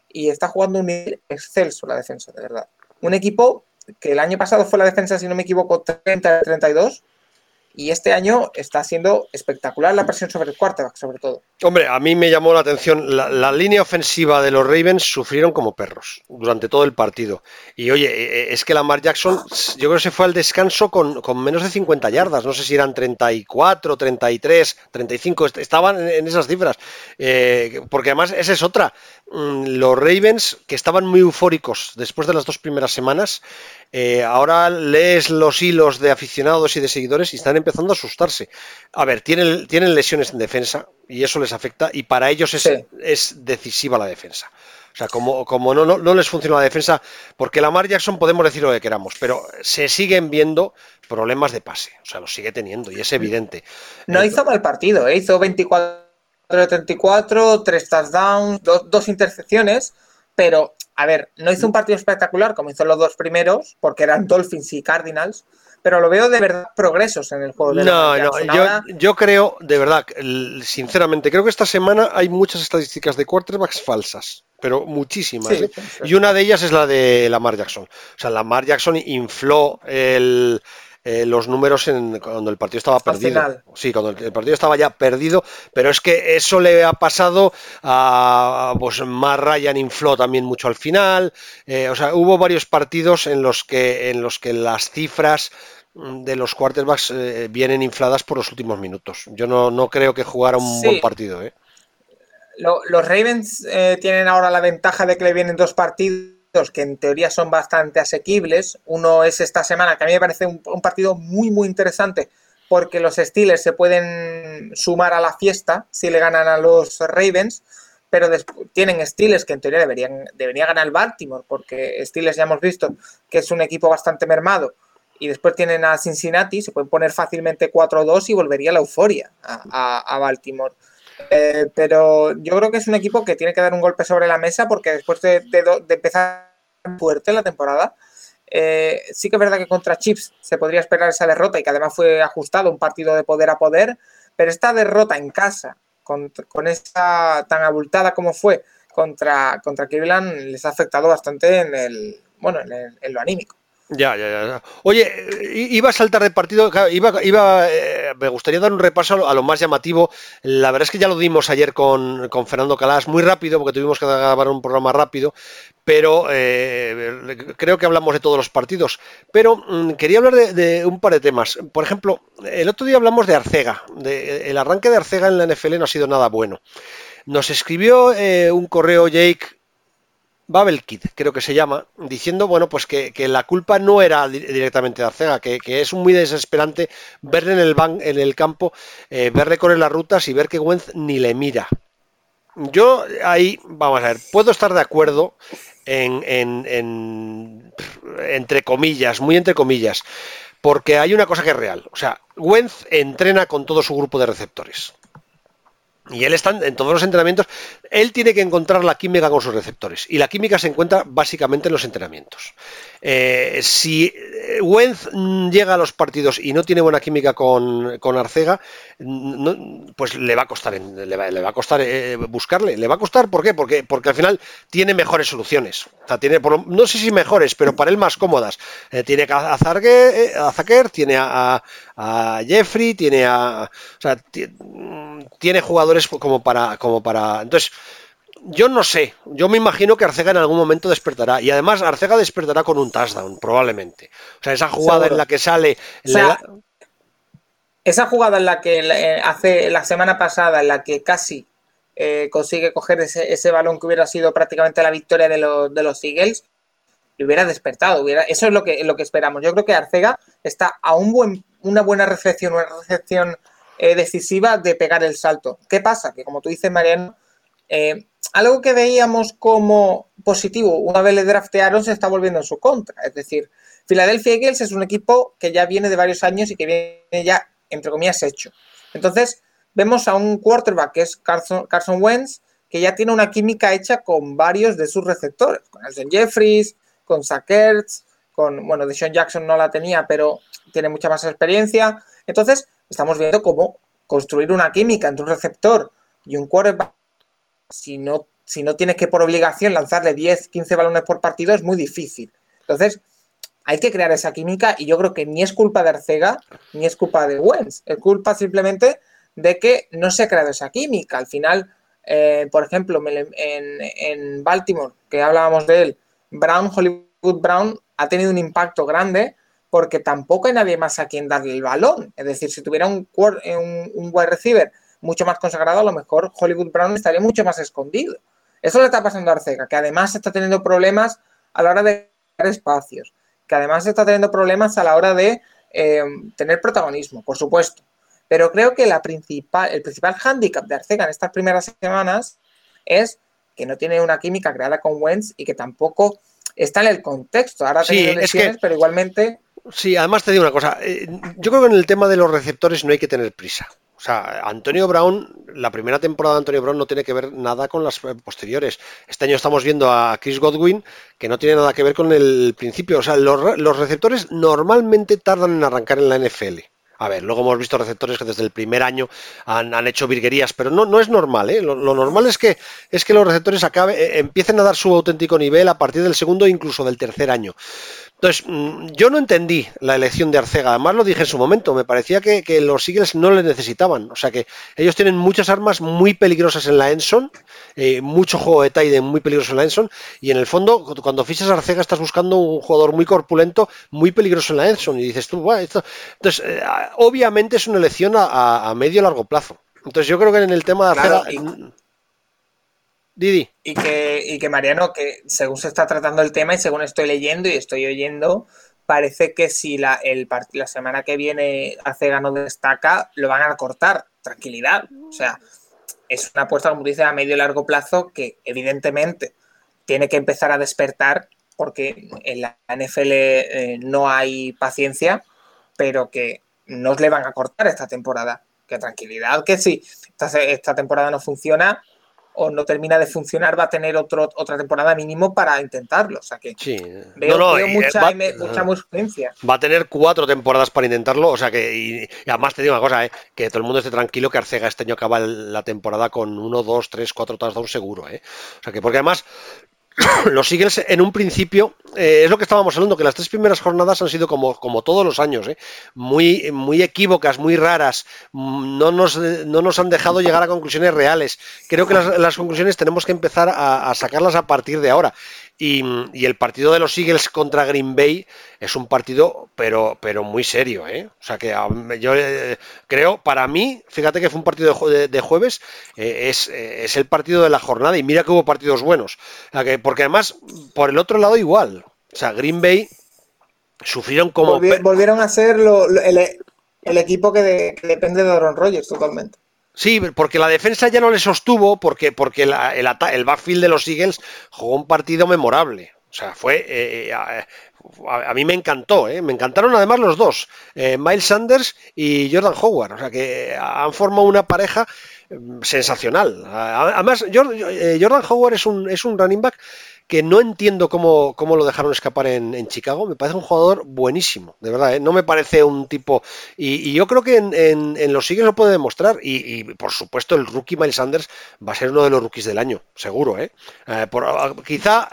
y está jugando un nivel excelso la defensa, de verdad. Un equipo que el año pasado fue la defensa, si no me equivoco, 30-32, y este año está siendo espectacular la presión sobre el quarterback, sobre todo. Hombre, a mí me llamó la atención, la, línea ofensiva de los Ravens sufrieron como perros durante todo el partido. Y oye, e, e, es que Lamar Jackson, yo creo que se fue al descanso con, menos de 50 yardas, no sé si eran 34, 33, 35, estaban en esas cifras. Eh, porque además esa es otra. Mm, los Ravens, que estaban muy eufóricos después de las dos primeras semanas, eh, ahora lees los hilos de aficionados y de seguidores y están empezando a asustarse. A ver, tienen, tienen lesiones en defensa y eso les afecta y para ellos es, decisiva la defensa. O sea, como, como no, no, les funciona la defensa, porque Lamar Jackson podemos decir lo que queramos, pero se siguen viendo problemas de pase. O sea, lo sigue teniendo y es evidente. No hizo mal partido, ¿eh? hizo 24 34, 3 touchdowns, dos intercepciones, pero a ver, no hizo un partido espectacular como hizo los dos primeros, porque eran Dolphins y Cardinals, pero lo veo de verdad progresos en el juego. De no, no, yo, creo, de verdad, sinceramente, creo que esta semana hay muchas estadísticas de quarterbacks falsas, pero muchísimas. ¿eh? Y una de ellas es la de Lamar Jackson. O sea, Lamar Jackson infló el eh, los números en, cuando el partido estaba perdido. Sí, cuando el, partido estaba ya perdido, pero es que eso le ha pasado a, pues más Ryan infló también mucho al final. Eh, o sea, hubo varios partidos en los que, en los que las cifras de los quarterbacks eh, vienen infladas por los últimos minutos. Yo no, no creo que jugara un buen partido. los Ravens tienen ahora la ventaja de que le vienen dos partidos que en teoría son bastante asequibles. Uno es esta semana, que a mí me parece un, partido muy, muy interesante, porque los Steelers se pueden sumar a la fiesta si le ganan a los Ravens, pero tienen Steelers que en teoría deberían, debería ganar Baltimore, porque Steelers ya hemos visto que es un equipo bastante mermado. Y después tienen a Cincinnati, se pueden poner fácilmente 4-2 y volvería la euforia a, Baltimore. Eh, pero yo creo que es un equipo que tiene que dar un golpe sobre la mesa porque después de, empezar fuerte la temporada, eh, sí que es verdad que contra Chips se podría esperar esa derrota y que además fue ajustado un partido de poder a poder, pero esta derrota en casa, con, con esa tan abultada como fue contra, contra Cleveland, les ha afectado bastante en el, bueno, en lo anímico. Ya, ya, ya. Oye, iba a saltar de partido, iba, iba eh, me gustaría dar un repaso a lo más llamativo. La verdad es que ya lo dimos ayer con, con Fernando Calas, muy rápido, porque tuvimos que grabar un programa rápido, pero eh, creo que hablamos de todos los partidos. Pero mm, quería hablar de, un par de temas. Por ejemplo, el otro día hablamos de Arcega. De, el arranque de Arcega en la NFL no ha sido nada bueno. Nos escribió eh, un correo Jake Babelkid, creo que se llama, diciendo, bueno, pues que, la culpa no era directamente de Arcega, que, es muy desesperante verle en el, en el campo, eh, verle correr las rutas y ver que Wentz ni le mira. Yo ahí, vamos a ver, puedo estar de acuerdo en, en entre comillas, muy entre comillas, porque hay una cosa que es real. O sea, Wentz entrena con todo su grupo de receptores. Y él está en todos los entrenamientos. Él tiene que encontrar la química con sus receptores. Y la química se encuentra básicamente en los entrenamientos. Eh, si Wentz llega a los partidos y no tiene buena química con, Arcega, pues le va a costar, le va, a costar eh, buscarle. Le va a costar, ¿por qué? Porque, porque al final tiene mejores soluciones. O sea, tiene, no sé si mejores, pero para él más cómodas. Eh, tiene a, Zaker, tiene a, Jeffrey, tiene a. O sea, tiene jugadores como para. Como para entonces yo no sé, yo me imagino que Arcega en algún momento despertará y además Arcega despertará con un touchdown, probablemente. O sea, esa jugada en la que sale... Esa jugada en la que eh, hace la semana pasada, en la que casi eh, consigue coger ese, balón que hubiera sido prácticamente la victoria de, los, de los Eagles, le hubiera despertado. Hubiera, eso es lo que, lo que esperamos. Yo creo que Arcega está a un buen, una buena recepción, una recepción eh, decisiva de pegar el salto. ¿Qué pasa? Que como tú dices, Mariano, algo que veíamos como positivo una vez le draftearon se está volviendo en su contra. Es decir, Philadelphia Eagles es un equipo que ya viene de varios años y que viene ya, entre comillas, hecho. Entonces, vemos a un quarterback que es Carson, Carson Wentz, que ya tiene una química hecha con varios de sus receptores, con Alton Jeffries, con Sackers, con, bueno, Deshaun Jackson no la tenía, pero tiene mucha más experiencia. Entonces, estamos viendo cómo construir una química entre un receptor y un quarterback si no, si no tienes que por obligación lanzarle 10, 15 balones por partido, es muy difícil. Entonces, hay que crear esa química y yo creo que ni es culpa de Arcega ni es culpa de Wentz. Es culpa simplemente de que no se ha creado esa química. Al final, eh, por ejemplo, en, Baltimore, que hablábamos de él, Brown, Hollywood Brown, ha tenido un impacto grande porque tampoco hay nadie más a quien darle el balón. Es decir, si tuviera un, un, un wide receiver mucho más consagrado, a lo mejor Hollywood Brown estaría mucho más escondido. Eso le está pasando a Arcega, que además está teniendo problemas a la hora de crear espacios, que además está teniendo problemas a la hora de eh, tener protagonismo, por supuesto. Pero creo que la principal, el principal hándicap de Arcega en estas primeras semanas es que no tiene una química creada con Wentz y que tampoco está en el contexto. Ahora tiene lesiones, pero igualmente. Sí, además te digo una cosa. Eh, yo creo que en el tema de los receptores no hay que tener prisa. O sea, Antonio Brown, la primera temporada de Antonio Brown no tiene que ver nada con las posteriores. Este año estamos viendo a Chris Godwin, que no tiene nada que ver con el principio. O sea, los, receptores normalmente tardan en arrancar en la NFL. A ver, luego hemos visto receptores que desde el primer año han, hecho virguerías, pero no, no es normal. ¿eh? Lo, normal es que, es que los receptores acabe, eh, empiecen a dar su auténtico nivel a partir del segundo e incluso del tercer año. Entonces, mm, yo no entendí la elección de Arcega, además lo dije en su momento, me parecía que, los Eagles no le necesitaban, o sea que ellos tienen muchas armas muy peligrosas en la Enson, eh, mucho juego de Tide muy peligroso en la Enson, y en el fondo, cuando fichas a Arcega estás buscando un jugador muy corpulento, muy peligroso en la Enson, y dices tú, bueno, esto... Entonces, eh, obviamente es una elección a, medio largo plazo. Entonces yo creo que en el tema de Arcega... Didi. Y que, y que Mariano, que según se está tratando el tema y según estoy leyendo y estoy oyendo, parece que si la, el la semana que viene Arcega no destaca, lo van a cortar. Tranquilidad. O sea, es una apuesta, como dice, a medio y largo plazo que evidentemente tiene que empezar a despertar porque en la NFL eh, no hay paciencia, pero que no le van a cortar esta temporada. Que tranquilidad, que si esta temporada no funciona, o no termina de funcionar, va a tener otro, otra temporada mínimo para intentarlo. O sea que veo, eh, mucha, va, mucha Va a tener cuatro temporadas para intentarlo. O sea que, y, además te digo una cosa, eh, que todo el mundo esté tranquilo que Arcega este año acaba la temporada con uno, dos, tres, cuatro touchdowns seguro. Eh. O sea que, porque además los Eagles en un principio, eh, es lo que estábamos hablando, que las tres primeras jornadas han sido como, como todos los años, eh, muy, muy equívocas, muy raras, no nos, no nos han dejado llegar a conclusiones reales. Creo que las, conclusiones tenemos que empezar a, sacarlas a partir de ahora. Y, el partido de los Eagles contra Green Bay es un partido, pero, pero muy serio, ¿eh? O sea que yo eh, creo, para mí, fíjate que fue un partido de, jueves, eh, es, es, el partido de la jornada y mira que hubo partidos buenos. porque además, por el otro lado igual. O sea, Green Bay sufrieron como... volvieron a ser el, equipo que, que depende de Aaron Rodgers totalmente. Sí, porque la defensa ya no le sostuvo porque, porque el, el, backfield de los Eagles jugó un partido memorable. O sea, fue. Eh, eh, a, mí me encantó, ¿eh? me encantaron además los dos, Miles Sanders y Jordan Howard. O sea, que han formado una pareja sensacional. Además, Jordan Howard es un, es un running back que no entiendo cómo, cómo lo dejaron escapar en, Chicago. Me parece un jugador buenísimo, de verdad. ¿eh? No me parece un tipo. Y, yo creo que en, los Eagles lo puede demostrar. Y, por supuesto, el rookie Miles Sanders va a ser uno de los rookies del año, seguro. ¿eh? eh quizá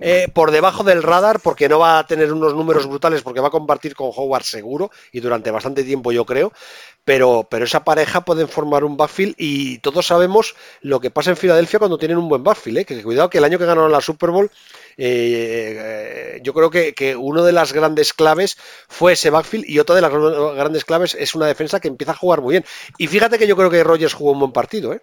eh, por debajo del radar, porque no va a tener unos números brutales, porque va a compartir con Howard seguro y durante bastante tiempo, yo creo pero, pero esa pareja pueden formar un backfield y todos sabemos lo que pasa en Filadelfia cuando tienen un buen backfield, ¿eh? que cuidado que el año que ganaron la Super Bowl, eh, yo creo que, que una de las grandes claves fue ese backfield y otra de las grandes claves es una defensa que empieza a jugar muy bien. Y fíjate que yo creo que Rogers jugó un buen partido. ¿eh?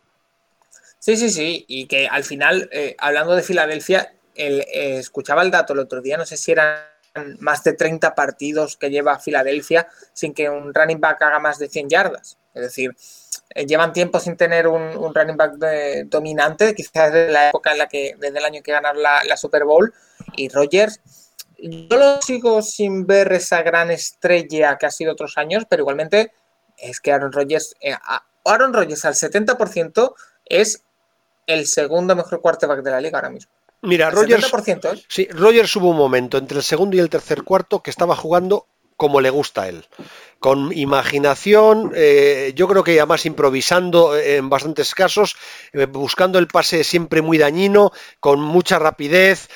Sí, sí, sí, y que al final, eh, hablando de Filadelfia, escuchaba el dato el otro día, no sé si era más de 30 partidos que lleva Filadelfia sin que un running back haga más de 100 yardas. Es decir, eh, llevan tiempo sin tener un, running back dominante, quizás desde la época en la que, desde el año que ganaron la, Super Bowl. Y Rogers, yo lo sigo sin ver esa gran estrella que ha sido otros años, pero igualmente es que Aaron Rodgers, eh, Aaron Rodgers al 70% es el segundo mejor quarterback de la liga ahora mismo. Mira, Rogers, ¿eh? sí, Rogers hubo un momento entre el segundo y el tercer cuarto que estaba jugando como le gusta a él. Con imaginación, eh, yo creo que además improvisando en bastantes casos, eh, buscando el pase siempre muy dañino, con mucha rapidez.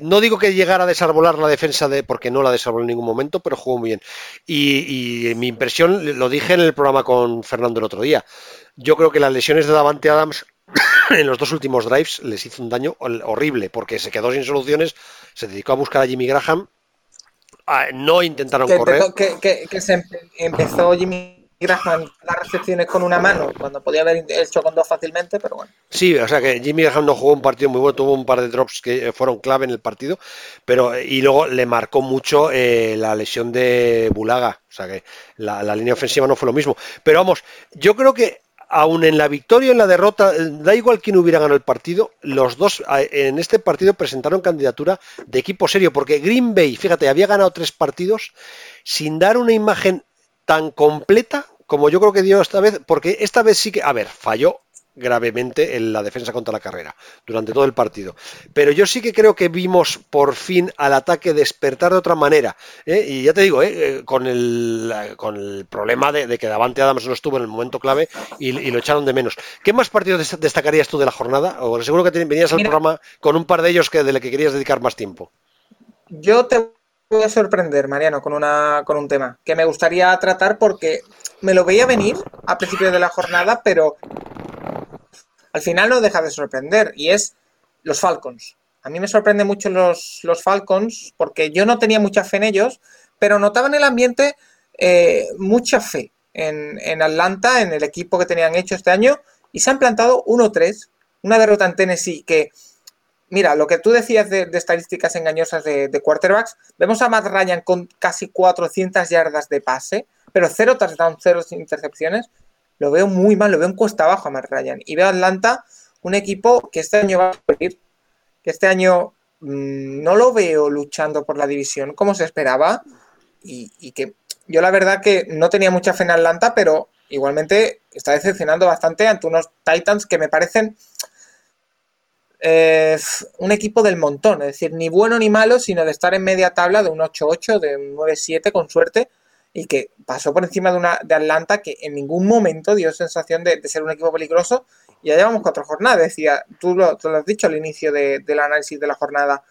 no digo que llegara a desarbolar la defensa de, porque no la desarboló en ningún momento, pero jugó muy bien. Y, y mi impresión, lo dije en el programa con Fernando el otro día, yo creo que las lesiones de Davante Adams en los dos últimos drives les hizo un daño horrible porque se quedó sin soluciones, se dedicó a buscar a Jimmy Graham, no intentaron correr. que, se empezó Jimmy Graham las recepciones con una mano cuando podía haber hecho con dos fácilmente, pero bueno. Sí, o sea que Jimmy Graham no jugó un partido muy bueno, tuvo un par de drops que fueron clave en el partido, pero y luego le marcó mucho eh, la lesión de Bulaga, o sea que la, la línea ofensiva no fue lo mismo. Pero vamos, yo creo que aún en la victoria y en la derrota, da igual quién hubiera ganado el partido, los dos en este partido presentaron candidatura de equipo serio, porque Green Bay, fíjate, había ganado tres partidos sin dar una imagen tan completa como yo creo que dio esta vez, porque esta vez sí que, a ver, falló gravemente en la defensa contra la carrera durante todo el partido. Pero yo sí que creo que vimos por fin al ataque despertar de otra manera. ¿eh? Y ya te digo, ¿eh? Eh, con, el, con el problema de, que Davante Adams no estuvo en el momento clave y, lo echaron de menos. ¿Qué más partidos destacarías tú de la jornada? O seguro que venías al programa con un par de ellos que de los que querías dedicar más tiempo. Yo te voy a sorprender, Mariano, con, una, con un tema que me gustaría tratar porque me lo veía venir a principio de la jornada, pero al final no deja de sorprender y es los Falcons. A mí me sorprende mucho los, los Falcons porque yo no tenía mucha fe en ellos, pero notaba en el ambiente eh, mucha fe en, Atlanta, en el equipo que tenían hecho este año, y se han plantado 1-3, una derrota en Tennessee que, mira, lo que tú decías de, estadísticas engañosas de, de, quarterbacks, vemos a Matt Ryan con casi 400 yardas de pase, pero cero touchdowns, cero intercepciones, lo veo muy mal, lo veo en cuesta abajo a Matt Ryan. Y veo a Atlanta un equipo que este año va a sufrir, que este año mm, no lo veo luchando por la división como se esperaba. Y, que yo la verdad que no tenía mucha fe en Atlanta, pero igualmente está decepcionando bastante ante unos Titans que me parecen eh, un equipo del montón, es decir, ni bueno ni malo, sino de estar en media tabla de un 8-8, de un 9-7 con suerte y que pasó por encima de, una, de Atlanta que en ningún momento dio sensación de, ser un equipo peligroso. Y ya llevamos cuatro jornadas, decía, tú lo, has dicho al inicio del análisis de la jornada.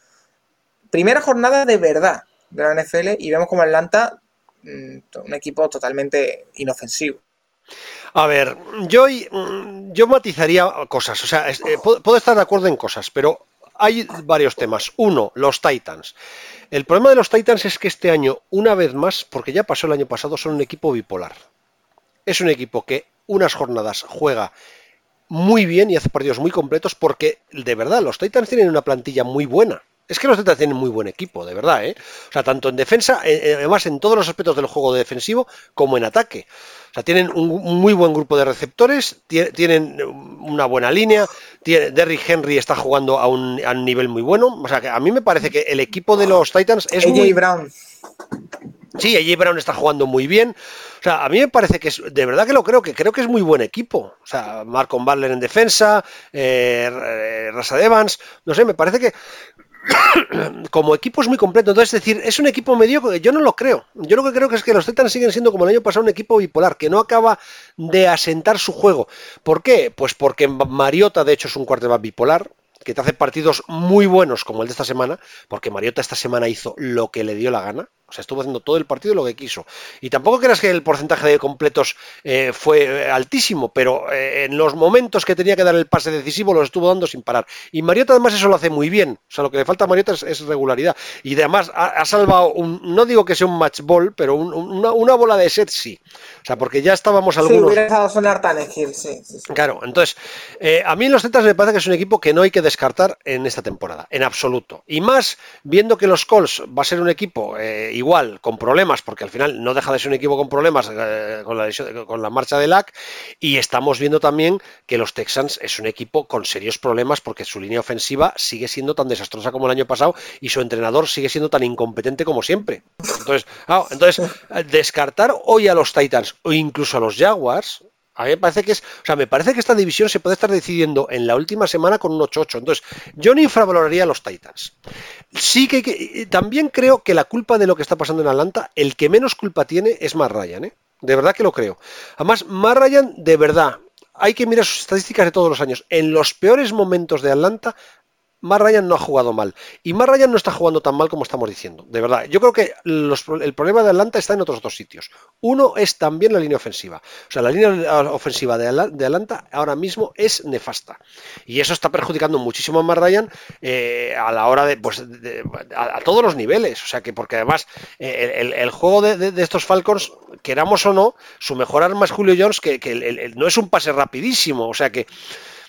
Primera jornada de verdad de la NFL y vemos como Atlanta, mm, un equipo totalmente inofensivo. A ver, yo, yo matizaría cosas, o sea, eh, puedo estar de acuerdo en cosas, pero hay varios temas. Uno, los Titans. El problema de los Titans es que este año, una vez más, porque ya pasó el año pasado, son un equipo bipolar. Es un equipo que unas jornadas juega muy bien y hace partidos muy completos porque de verdad los Titans tienen una plantilla muy buena. Es que los Titans tienen muy buen equipo, de verdad, ¿eh? O sea, tanto en defensa, eh, eh, además en todos los aspectos del juego defensivo, como en ataque. O sea, tienen un, muy buen grupo de receptores, tienen una buena línea, Derrick Henry está jugando a un, nivel muy bueno. O sea, que a mí me parece que el equipo de los Titans es AJ Brown. Sí, AJ Brown está jugando muy bien. O sea, a mí me parece que es, de verdad que lo creo, que creo que es muy buen equipo. O sea, Marcon Butler en defensa, eh, Rasa Evans, no sé, me parece que como equipo es muy completo. Entonces, es decir, es un equipo mediocre. Yo no lo creo. Yo lo que creo que es que los Titans siguen siendo como el año pasado un equipo bipolar, que no acaba de asentar su juego. ¿Por qué? Pues porque Mariota, de hecho, es un quarterback bipolar que te hace partidos muy buenos como el de esta semana, porque Mariota esta semana hizo lo que le dio la gana, o sea, estuvo haciendo todo el partido lo que quiso. Y tampoco creas que el porcentaje de completos eh, fue eh, altísimo, pero eh, en los momentos que tenía que dar el pase decisivo lo estuvo dando sin parar. Y Mariota además eso lo hace muy bien. O sea, lo que le falta a Mariota es, regularidad. Y además ha, salvado, un, no digo que sea un match ball, pero una, bola de set sí. O sea, porque ya estábamos algunos... Sí, hubiera dejado sonar tan sí, sí, Claro, entonces, a mí en los Zetas me parece que es un equipo que no hay que descartar en esta temporada, en absoluto. Y más viendo que los Colts va a ser un equipo igual, con problemas, porque al final no deja de ser un equipo con problemas eh, con, la, con, la, marcha de LAC, y estamos viendo también que los Texans es un equipo con serios problemas porque su línea ofensiva sigue siendo tan desastrosa como el año pasado y su entrenador sigue siendo tan incompetente como siempre. Entonces, entonces descartar hoy a los Titans o incluso a los Jaguars a mí me parece que es, o sea, me parece que esta división se puede estar decidiendo en la última semana con un 8-8. Entonces, yo no infravaloraría a los Titans. Sí que, también creo que la culpa de lo que está pasando en Atlanta, el que menos culpa tiene es Matt Ryan, ¿eh? De verdad que lo creo. Además, Matt Ryan, de verdad, hay que mirar sus estadísticas de todos los años. En los peores momentos de Atlanta Mar Ryan no ha jugado mal. Y Mar Ryan no está jugando tan mal como estamos diciendo. De verdad. Yo creo que el problema de Atlanta está en otros dos sitios. Uno es también la línea ofensiva. O sea, la línea ofensiva de, Atlanta ahora mismo es nefasta. Y eso está perjudicando muchísimo a Mar Ryan eh, a la hora de, pues, a, todos los niveles. O sea, que porque además eh, el, juego de, estos Falcons, queramos o no, su mejor arma es Julio Jones, que, no es un pase rapidísimo. O sea que.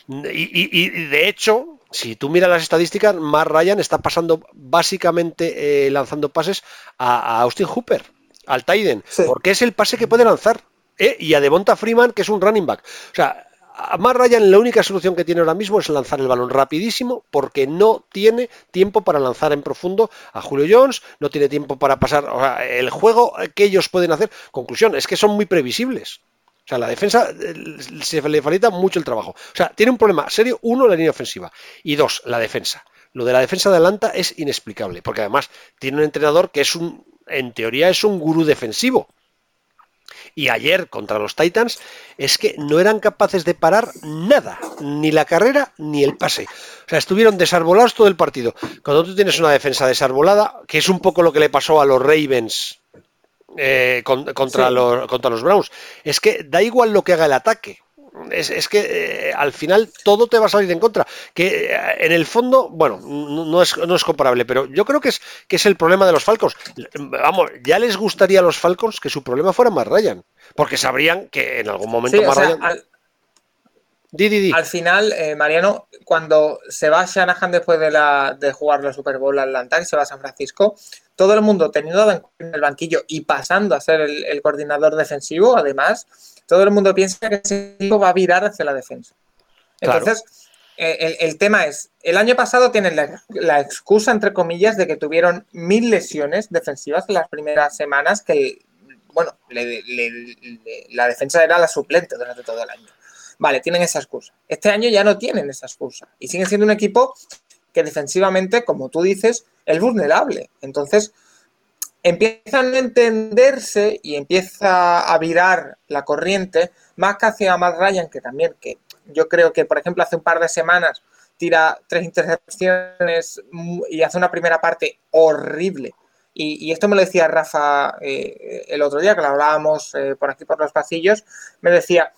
y de hecho, si tú miras las estadísticas, Matt Ryan está pasando básicamente eh, lanzando pases a, Austin Hooper, al Tiden, porque es el pase que puede lanzar. ¿eh? Y a Devonta Freeman, que es un running back. O sea, a Matt Ryan la única solución que tiene ahora mismo es lanzar el balón rapidísimo porque no tiene tiempo para lanzar en profundo a Julio Jones, no tiene tiempo para pasar o sea, el juego que ellos pueden hacer. Conclusión, es que son muy previsibles. O sea, la defensa eh, se le facilita mucho el trabajo. O sea, tiene un problema serio, uno, la línea ofensiva. Y dos, la defensa. Lo de la defensa de Atlanta es inexplicable, porque además tiene un entrenador que es un, en teoría, es un gurú defensivo. Y ayer contra los Titans es que no eran capaces de parar nada, ni la carrera ni el pase. O sea, estuvieron desarbolados todo el partido. Cuando tú tienes una defensa desarbolada, que es un poco lo que le pasó a los Ravens eh, contra, los, contra los Browns. Es que da igual lo que haga el ataque. Es, que eh, al final todo te va a salir en contra. Que eh, en el fondo, bueno, no es, no es comparable, pero yo creo que es, que es el problema de los Falcons. Vamos, ya les gustaría a los Falcons que su problema fuera más Ryan, porque sabrían que en algún momento más Ryan. Al, final, Mariano, cuando se va Shanahan después de, la, de jugar la Super Bowl Atlanta y se va a San Francisco, todo el mundo teniendo en el banquillo y pasando a ser el, coordinador defensivo, además, todo el mundo piensa que ese equipo va a virar hacia la defensa. Entonces, eh, el, tema es, el año pasado tienen la, excusa, entre comillas, de que tuvieron mil lesiones defensivas en las primeras semanas, que, bueno, la defensa era la suplente durante todo el año. Vale, tienen esa excusa. Este año ya no tienen esa excusa y siguen siendo un equipo que defensivamente, como tú dices, es vulnerable. Entonces, empiezan a entenderse y empieza a virar la corriente más que hacia Matt Ryan, que también, que yo creo que, por ejemplo, hace un par de semanas tira tres intercepciones y hace una primera parte horrible. Y, esto me lo decía Rafa eh, el otro día, que lo hablábamos eh, por aquí por los pasillos, me decía,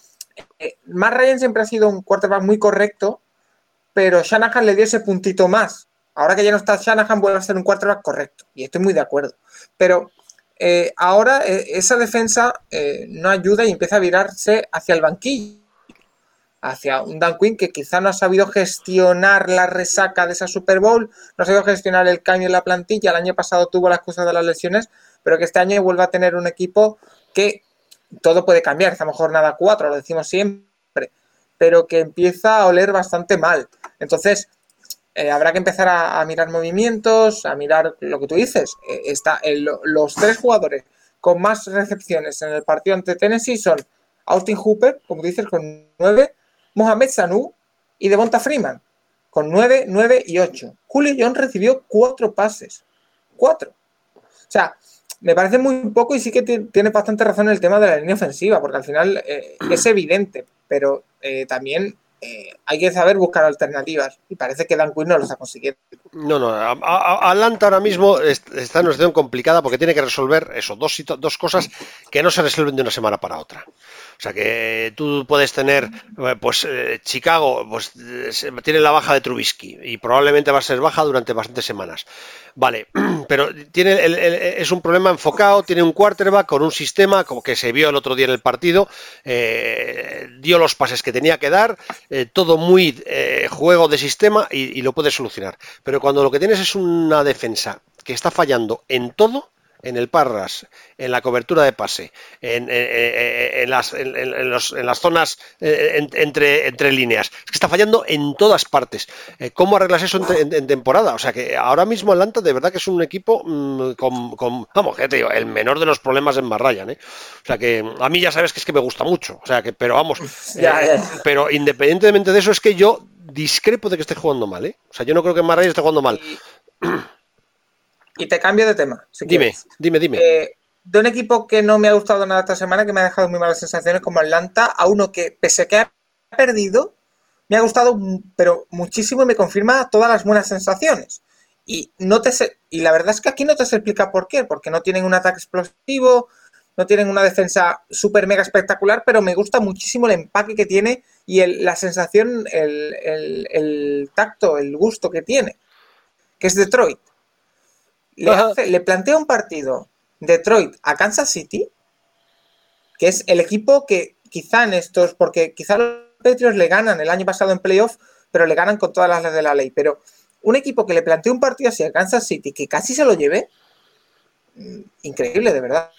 eh, Matt Ryan siempre ha sido un quarterback muy correcto, pero Shanahan le dio ese puntito más. Ahora que ya no está Shanahan, vuelve a ser un quarterback correcto. Y estoy muy de acuerdo. Pero eh, ahora eh, esa defensa no ayuda y empieza a virarse hacia el banquillo. Hacia un Dan Quinn que quizá no ha sabido gestionar la resaca de esa Super Bowl, no ha sabido gestionar el cambio en la plantilla. El año pasado tuvo las cosas de las lesiones, pero que este año vuelve a tener un equipo que todo puede cambiar. Estamos jornada 4, lo decimos siempre, pero que empieza a oler bastante mal. Entonces, eh, habrá que empezar a, mirar movimientos, a mirar lo que tú dices. Eh, está los tres jugadores con más recepciones en el partido ante Tennessee son Austin Hooper, como dices, con 9, Mohamed Sanu y Devonta Freeman, con 9, 9 y 8. Julio Jones recibió 4 pases. 4. O sea, me parece muy poco y sí que tiene bastante razón en el tema de la línea ofensiva, porque al final eh, es evidente, pero eh, también eh, hay que saber buscar alternativas y parece que Dan Quinn no lo está consiguiendo. No, no, Atlanta ahora mismo está en una situación complicada porque tiene que resolver eso, dos, dos cosas que no se resuelven de una semana para otra. O sea que tú puedes tener, eh, pues eh, Chicago pues, tiene la baja de Trubisky y probablemente va a ser baja durante bastantes semanas. Vale, pero tiene es un problema enfocado, tiene un quarterback con un sistema, como que se vio el otro día en el partido, eh, dio los pases que tenía que dar, todo muy juego de sistema y, y lo puede solucionar. Pero cuando lo que tienes es una defensa que está fallando en todo, en el parras, en la cobertura de pase, en, las, las, zonas eh, entre, entre líneas. Es que está fallando en todas partes. Eh, ¿Cómo arreglas eso en, temporada? O sea que ahora mismo Atlanta de verdad que es un equipo mm, con, vamos, te digo, el menor de los problemas en Barrayan. ¿eh? O sea que a mí ya sabes que es que me gusta mucho. O sea que, pero vamos, pero independientemente de eso es que yo discrepo de que esté jugando mal. ¿eh? O sea, yo no creo que Marraya esté jugando mal. Y te cambio de tema. dime, dime, dime, eh, de un equipo que no me ha gustado nada esta semana, que me ha dejado muy malas sensaciones, como Atlanta, a uno que, pese a que ha perdido, me ha gustado, pero muchísimo y me confirma todas las buenas sensaciones. Y, no te y la verdad es que aquí no te se explica por qué, porque no tienen un ataque explosivo, no tienen una defensa súper mega espectacular, pero me gusta muchísimo el empaque que tiene y la sensación, el, el, tacto, el gusto que tiene, que es Detroit le, plantea un partido Detroit a Kansas City, que es el equipo que quizá en estos, porque quizá los Patriots le ganan el año pasado en playoff, pero le ganan con todas las leyes de la ley. Pero un equipo que le plantea un partido así a Kansas City, que casi se lo lleve, mm, increíble, de verdad.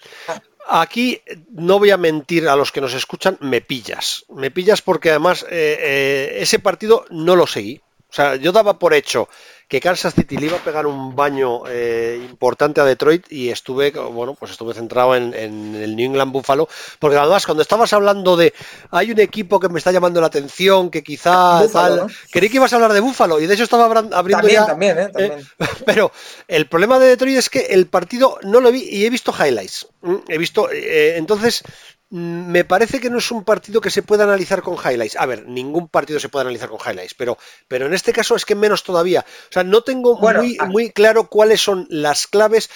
Aquí no voy a mentir a los que nos escuchan, me pillas. Me pillas porque además eh, eh, ese partido no lo seguí. O sea, yo daba por hecho que Kansas City le iba a pegar un baño eh, importante a Detroit y estuve, bueno, pues estuve centrado en, el New England Buffalo, porque además cuando estabas hablando de hay un equipo que me está llamando la atención, que quizá tal, creí que ibas a hablar de Buffalo y de hecho estaba abriendo ya. También, ¿eh? también. pero el problema de Detroit es que el partido no lo vi y he visto highlights. He visto, eh, entonces Mm, me parece que no es un partido que se pueda analizar con highlights. A ver, ningún partido se puede analizar con highlights, pero, pero en este caso es que menos todavía. O sea, no tengo muy, muy claro cuáles son las claves.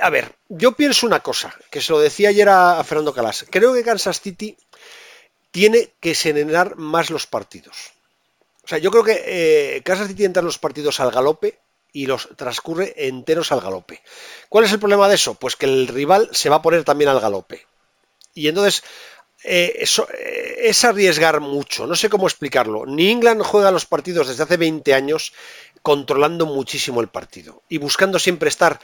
A ver, yo pienso una cosa, que se lo decía ayer a, Fernando Calas. Creo que Kansas City tiene que serenar más los partidos. O sea, yo creo que eh, Kansas City entra en los partidos al galope y los transcurre enteros al galope. ¿Cuál es el problema de eso? Pues que el rival se va a poner también al galope. Y entonces eh, eso, eh, es arriesgar mucho, no sé cómo explicarlo. Ni England juega los partidos desde hace 20 años controlando muchísimo el partido y buscando siempre estar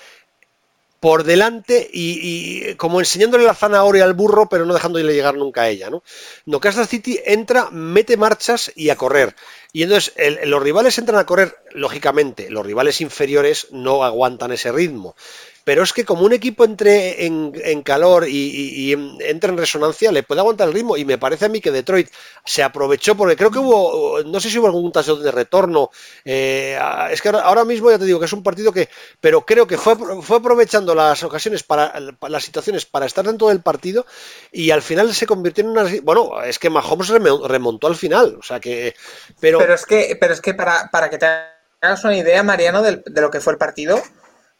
por delante y, como enseñándole la zanahoria al burro, pero no dejándole llegar nunca a ella, ¿no? No, Kansas City entra, mete marchas y a correr. Y entonces los rivales entran a correr, lógicamente, los rivales inferiores no aguantan ese ritmo pero es que como un equipo entre en, calor y, entre en resonancia, le puede aguantar el ritmo. Y me parece a mí que Detroit se aprovechó, porque creo que hubo, no sé si hubo algún tazo de retorno. Eh, es que ahora, mismo ya te digo que es un partido que, pero creo que fue, fue aprovechando las ocasiones para, las situaciones para estar dentro del partido y al final se convirtió en una. Bueno, es que Mahomes remontó al final, o sea que. Pero, es que, pero es que para, para que te hagas una idea, Mariano, de lo que fue el partido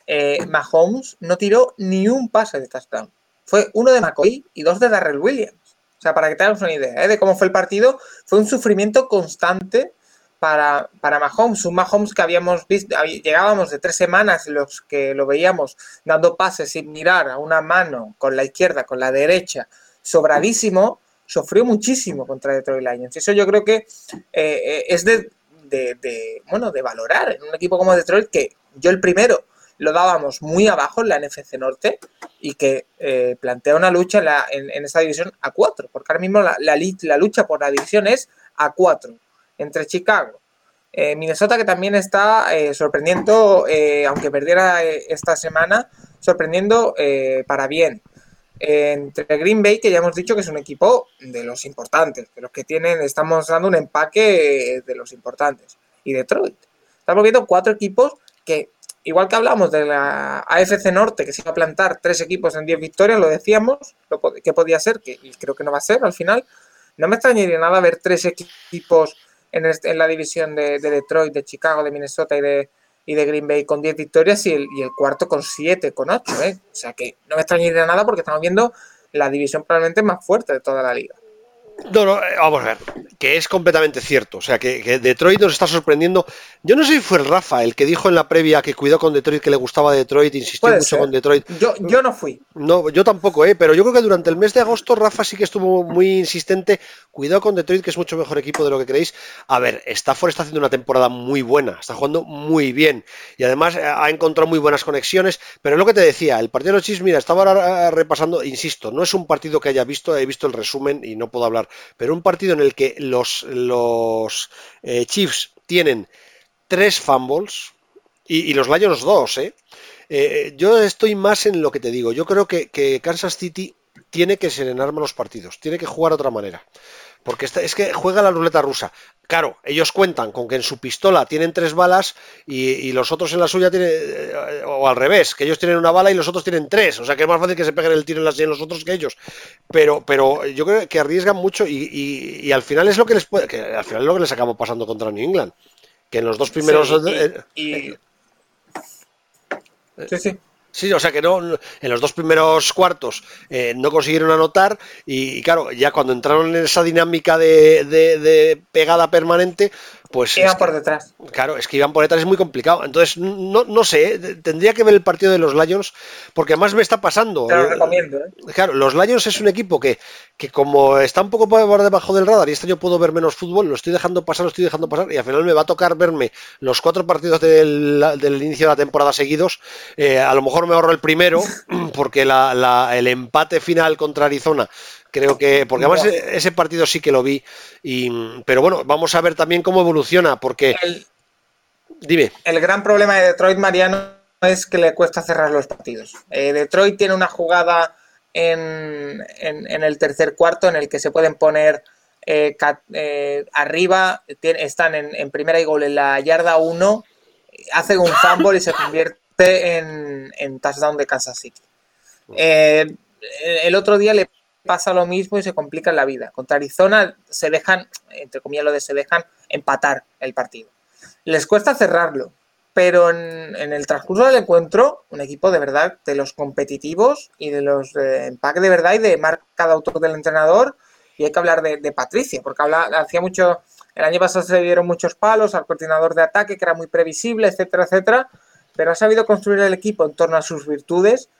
eh, Mahomes no tiró ni un pase de touchdown. Fue uno de McCoy y dos de Darrell Williams. O sea, para que te hagas una idea ¿eh? de cómo fue el partido, fue un sufrimiento constante para, para Mahomes. Un Mahomes que habíamos visto, llegábamos de tres semanas en los que lo veíamos dando pases sin mirar a una mano con la izquierda, con la derecha, sobradísimo, sufrió muchísimo contra Detroit Lions. Eso yo creo que eh, es de, de, bueno, de valorar en un equipo como Detroit que yo el primero lo dábamos muy abajo en la NFC Norte y que eh, plantea una lucha en, esta división a cuatro, porque ahora mismo la, la, lucha por la división es a cuatro entre Chicago, eh, Minnesota que también está eh, sorprendiendo, aunque perdiera esta semana, sorprendiendo para bien. entre Green Bay, que ya hemos dicho que es un equipo de los importantes, de los que tienen, estamos dando un empaque de los importantes, y Detroit. Estamos viendo cuatro equipos que, igual que hablamos de la AFC Norte, que se iba a plantar tres equipos en diez victorias, lo decíamos, lo, que podía ser, que creo que no va a ser al final, no me extrañaría nada ver tres equipos en, la división de, de, Detroit, de Chicago, de Minnesota y de, y de Green Bay con 10 victorias y el, y el cuarto con 7, con 8. ¿eh? O sea que no me extrañaría nada porque estamos viendo la división probablemente más fuerte de toda la liga. No, no, eh, vamos a ver, que es completamente cierto. O sea, que, que, Detroit nos está sorprendiendo. Yo no sé si fue Rafa el que dijo en la previa que cuidó con Detroit, que le gustaba Detroit, insistió mucho ser. con Detroit. Yo, yo no fui. No, yo tampoco, ¿eh? pero yo creo que durante el mes de agosto Rafa sí que estuvo muy insistente. Cuidado con Detroit, que es mucho mejor equipo de lo que creéis. A ver, Stafford está haciendo una temporada muy buena, está jugando muy bien y además eh, ha encontrado muy buenas conexiones. Pero es lo que te decía, el partido de los Chiefs, mira, estaba ahora repasando, insisto, no es un partido que haya visto, he visto el resumen y no puedo hablar, pero un partido en el que los, los eh, Chiefs tienen tres fumbles y, los Lions dos, ¿eh? ¿eh? Yo estoy más en lo que te digo. Yo creo que, Kansas City tiene que serenar los partidos, tiene que jugar de otra manera. Porque es que juega la ruleta rusa. Claro, ellos cuentan con que en su pistola tienen tres balas y, y, los otros en la suya tienen, eh, o al revés, que ellos tienen una bala y los otros tienen tres. O sea que es más fácil que se peguen el tiro en la silla los otros que ellos. Pero, pero yo creo que arriesgan mucho y, y, y, al final es lo que les puede, que al final es lo que les acabó pasando contra New England. Que en los dos primeros. Sí, y, eh, sí, sí. Sí, o sea que no, en los dos primeros cuartos eh, no consiguieron anotar y, claro, ya cuando entraron en esa dinámica de, de pegada permanente, pues... Iban por detrás. Claro, es que iban por detrás, es muy complicado. Entonces, no, no sé, tendría que ver el partido de los Lions, porque además me está pasando. Te lo recomiendo. ¿eh? Claro, los Lions es un equipo que, que como está un poco por debajo del radar y este año puedo ver menos fútbol, lo estoy dejando pasar, lo estoy dejando pasar y al final me va a tocar verme los cuatro partidos del, del inicio de la temporada seguidos. Eh, a lo mejor me ahorro el primero, porque la, la, el empate final contra Arizona creo que porque además ese partido sí que lo vi y pero bueno vamos a ver también cómo evoluciona porque el, dime. el gran problema de Detroit Mariano es que le cuesta cerrar los partidos. Eh, Detroit tiene una jugada en, en, en, el tercer cuarto en el que se pueden poner eh, cat, eh, arriba tiene, están en, en, primera y gol en la yarda 1 hacen un fumble y se convierte en, touchdown de Kansas City. El otro día le pasa lo mismo y se complica la vida. Contra Arizona se dejan, entre comillas lo de se dejan, empatar el partido. Les cuesta cerrarlo, pero en, el transcurso del encuentro, un equipo de verdad de los competitivos y de los de empaque de verdad y de marca de autor del entrenador. Y hay que hablar de, de Patricia, porque habla, hacía mucho, el año pasado se dieron muchos palos al coordinador de ataque, que era muy previsible, etcétera, etcétera, pero ha sabido construir el equipo en torno a sus virtudes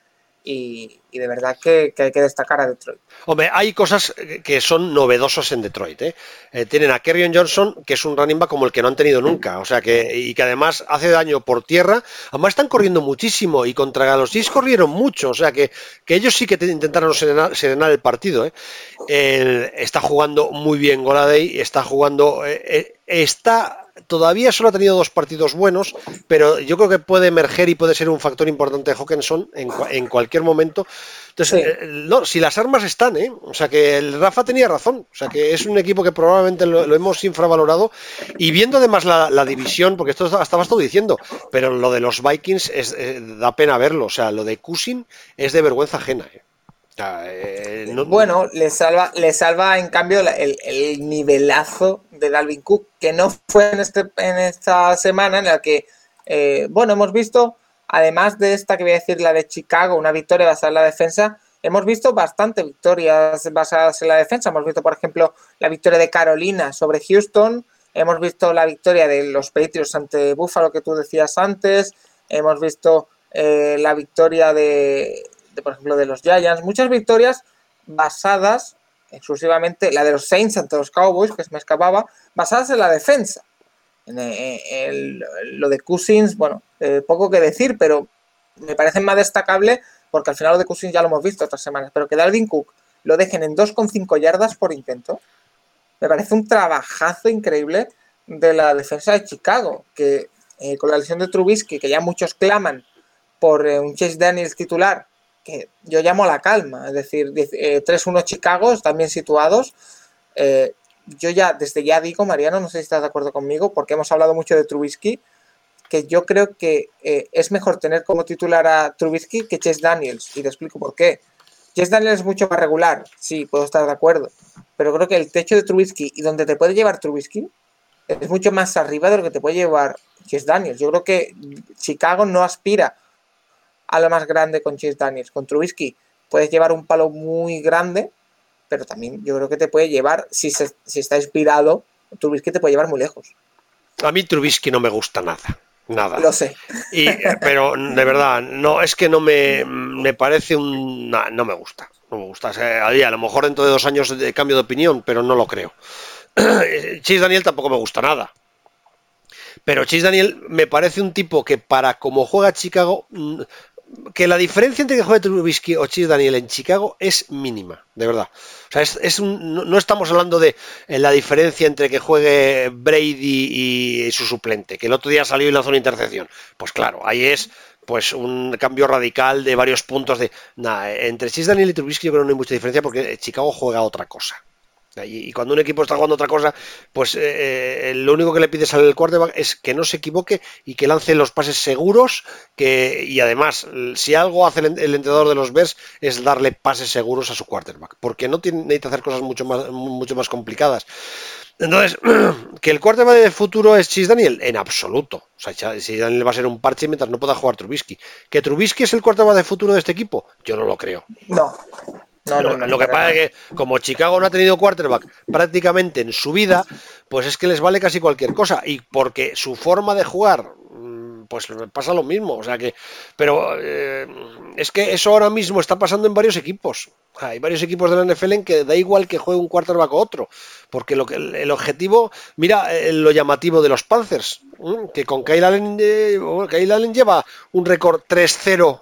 y, de verdad que, hay que destacar a Detroit. Hombre, hay cosas que son novedosas en Detroit. ¿eh? Eh, tienen a Kerryon Johnson, que es un running back como el que no han tenido nunca, o sea que y que además hace daño por tierra. Además están corriendo muchísimo y contra los Chiefs corrieron mucho, o sea que, que ellos sí que intentaron serenar, el partido. ¿eh? Está jugando muy bien Goladay, está jugando, eh, está todavía solo ha tenido dos partidos buenos, pero yo creo que puede emerger y puede ser un factor importante de Hawkinson en, en cualquier momento. Entonces, sí. eh, no, si las armas están, ¿eh? O sea que el Rafa tenía razón. O sea que es un equipo que probablemente lo, lo hemos infravalorado. Y viendo además la, la, división, porque esto estabas todo diciendo, pero lo de los Vikings es, eh, da pena verlo. O sea, lo de Cushing es de vergüenza ajena, ¿eh? Eh, no... Bueno, le salva, le salva en cambio el, el, nivelazo de Dalvin Cook, que no fue en, este, esta semana en la que, eh, bueno, hemos visto, además de esta que voy a decir, la de Chicago, una victoria basada en la defensa, hemos visto bastante victorias basadas en la defensa. Hemos visto, por ejemplo, la victoria de Carolina sobre Houston, hemos visto la victoria de los Patriots ante Buffalo, que tú decías antes, hemos visto eh, la victoria de por ejemplo, de los Giants, muchas victorias basadas exclusivamente, la de los Saints ante los Cowboys, que me escapaba, basadas en la defensa. En el, lo de Cousins, bueno, eh, poco que decir, pero me parece más destacable porque al final lo de Cousins ya lo hemos visto otras semanas, pero que Dalvin Cook lo dejen en 2,5 yardas por intento, me parece un trabajazo increíble de la defensa de Chicago, que eh, con la lesión de Trubisky, que ya muchos claman por eh, un Chase Daniels titular, que yo llamo la calma. Es decir, 3-1 Chicago, bien situados. yo ya, desde ya digo, Mariano, no sé si estás de acuerdo conmigo, porque hemos hablado mucho de Trubisky, que yo creo que es mejor tener como titular a Trubisky que Chase Daniels. Y te explico por qué. Chase Daniels es mucho más regular, sí, puedo estar de acuerdo. Pero creo que el techo de Trubisky y donde te puede llevar Trubisky es mucho más arriba de lo que te puede llevar Chase Daniels. Yo creo que Chicago no aspira a lo más grande con Chase Daniels. Con Trubisky puedes llevar un palo muy grande, pero también yo creo que te puede llevar, si, si está inspirado, Trubisky te puede llevar muy lejos. A mí Trubisky no me gusta nada. Nada. Lo sé. Y, eh, pero de verdad, no, es que no me, me parece un. No, me gusta. No me gusta. a lo mejor dentro de dos años de cambio de opinión, pero no lo creo. Chase Daniel tampoco me gusta nada. Pero Chase Daniel me parece un tipo que para como juega Chicago mm, que la diferencia entre que juegue Trubisky o Chase Daniel en Chicago es mínima, de verdad. O sea, es, no, estamos hablando de eh, la diferencia entre que juegue Brady y su suplente, que el otro día salió y lanzó una intercepción. Pues claro, ahí es pues un cambio radical de varios puntos de nada, entre Chase Daniel y Trubisky yo creo que no hay mucha diferencia porque Chicago juega otra cosa. Y, cuando un equipo está jugando otra cosa, pues eh, eh, lo único que le pides al quarterback es que no se equivoque y que lance los pases seguros. Que, y además, si algo hace el, entrenador de los Bears es darle pases seguros a su quarterback, porque no tiene, necesita hacer cosas mucho más, mucho más complicadas. Entonces, ¿que el quarterback de futuro es Chis Daniel? En absoluto. O sea, Chis Daniel va a ser un parche mientras no pueda jugar Trubisky. ¿Que Trubisky es el quarterback de futuro de este equipo? Yo no lo creo. No lo, que pasa es que como Chicago no ha tenido quarterback prácticamente en su vida, pues es que les vale casi cualquier cosa. Y porque su forma de jugar, mm, pues pasa lo mismo. O sea que, pero eh, es que eso ahora mismo está pasando en varios equipos. Hay varios equipos de la NFL en que da igual que juegue un quarterback o otro. Porque lo que, el objetivo, mira eh, lo llamativo de los Panthers, que con Kyle Allen, eh, Kyle Allen lleva un récord 3-0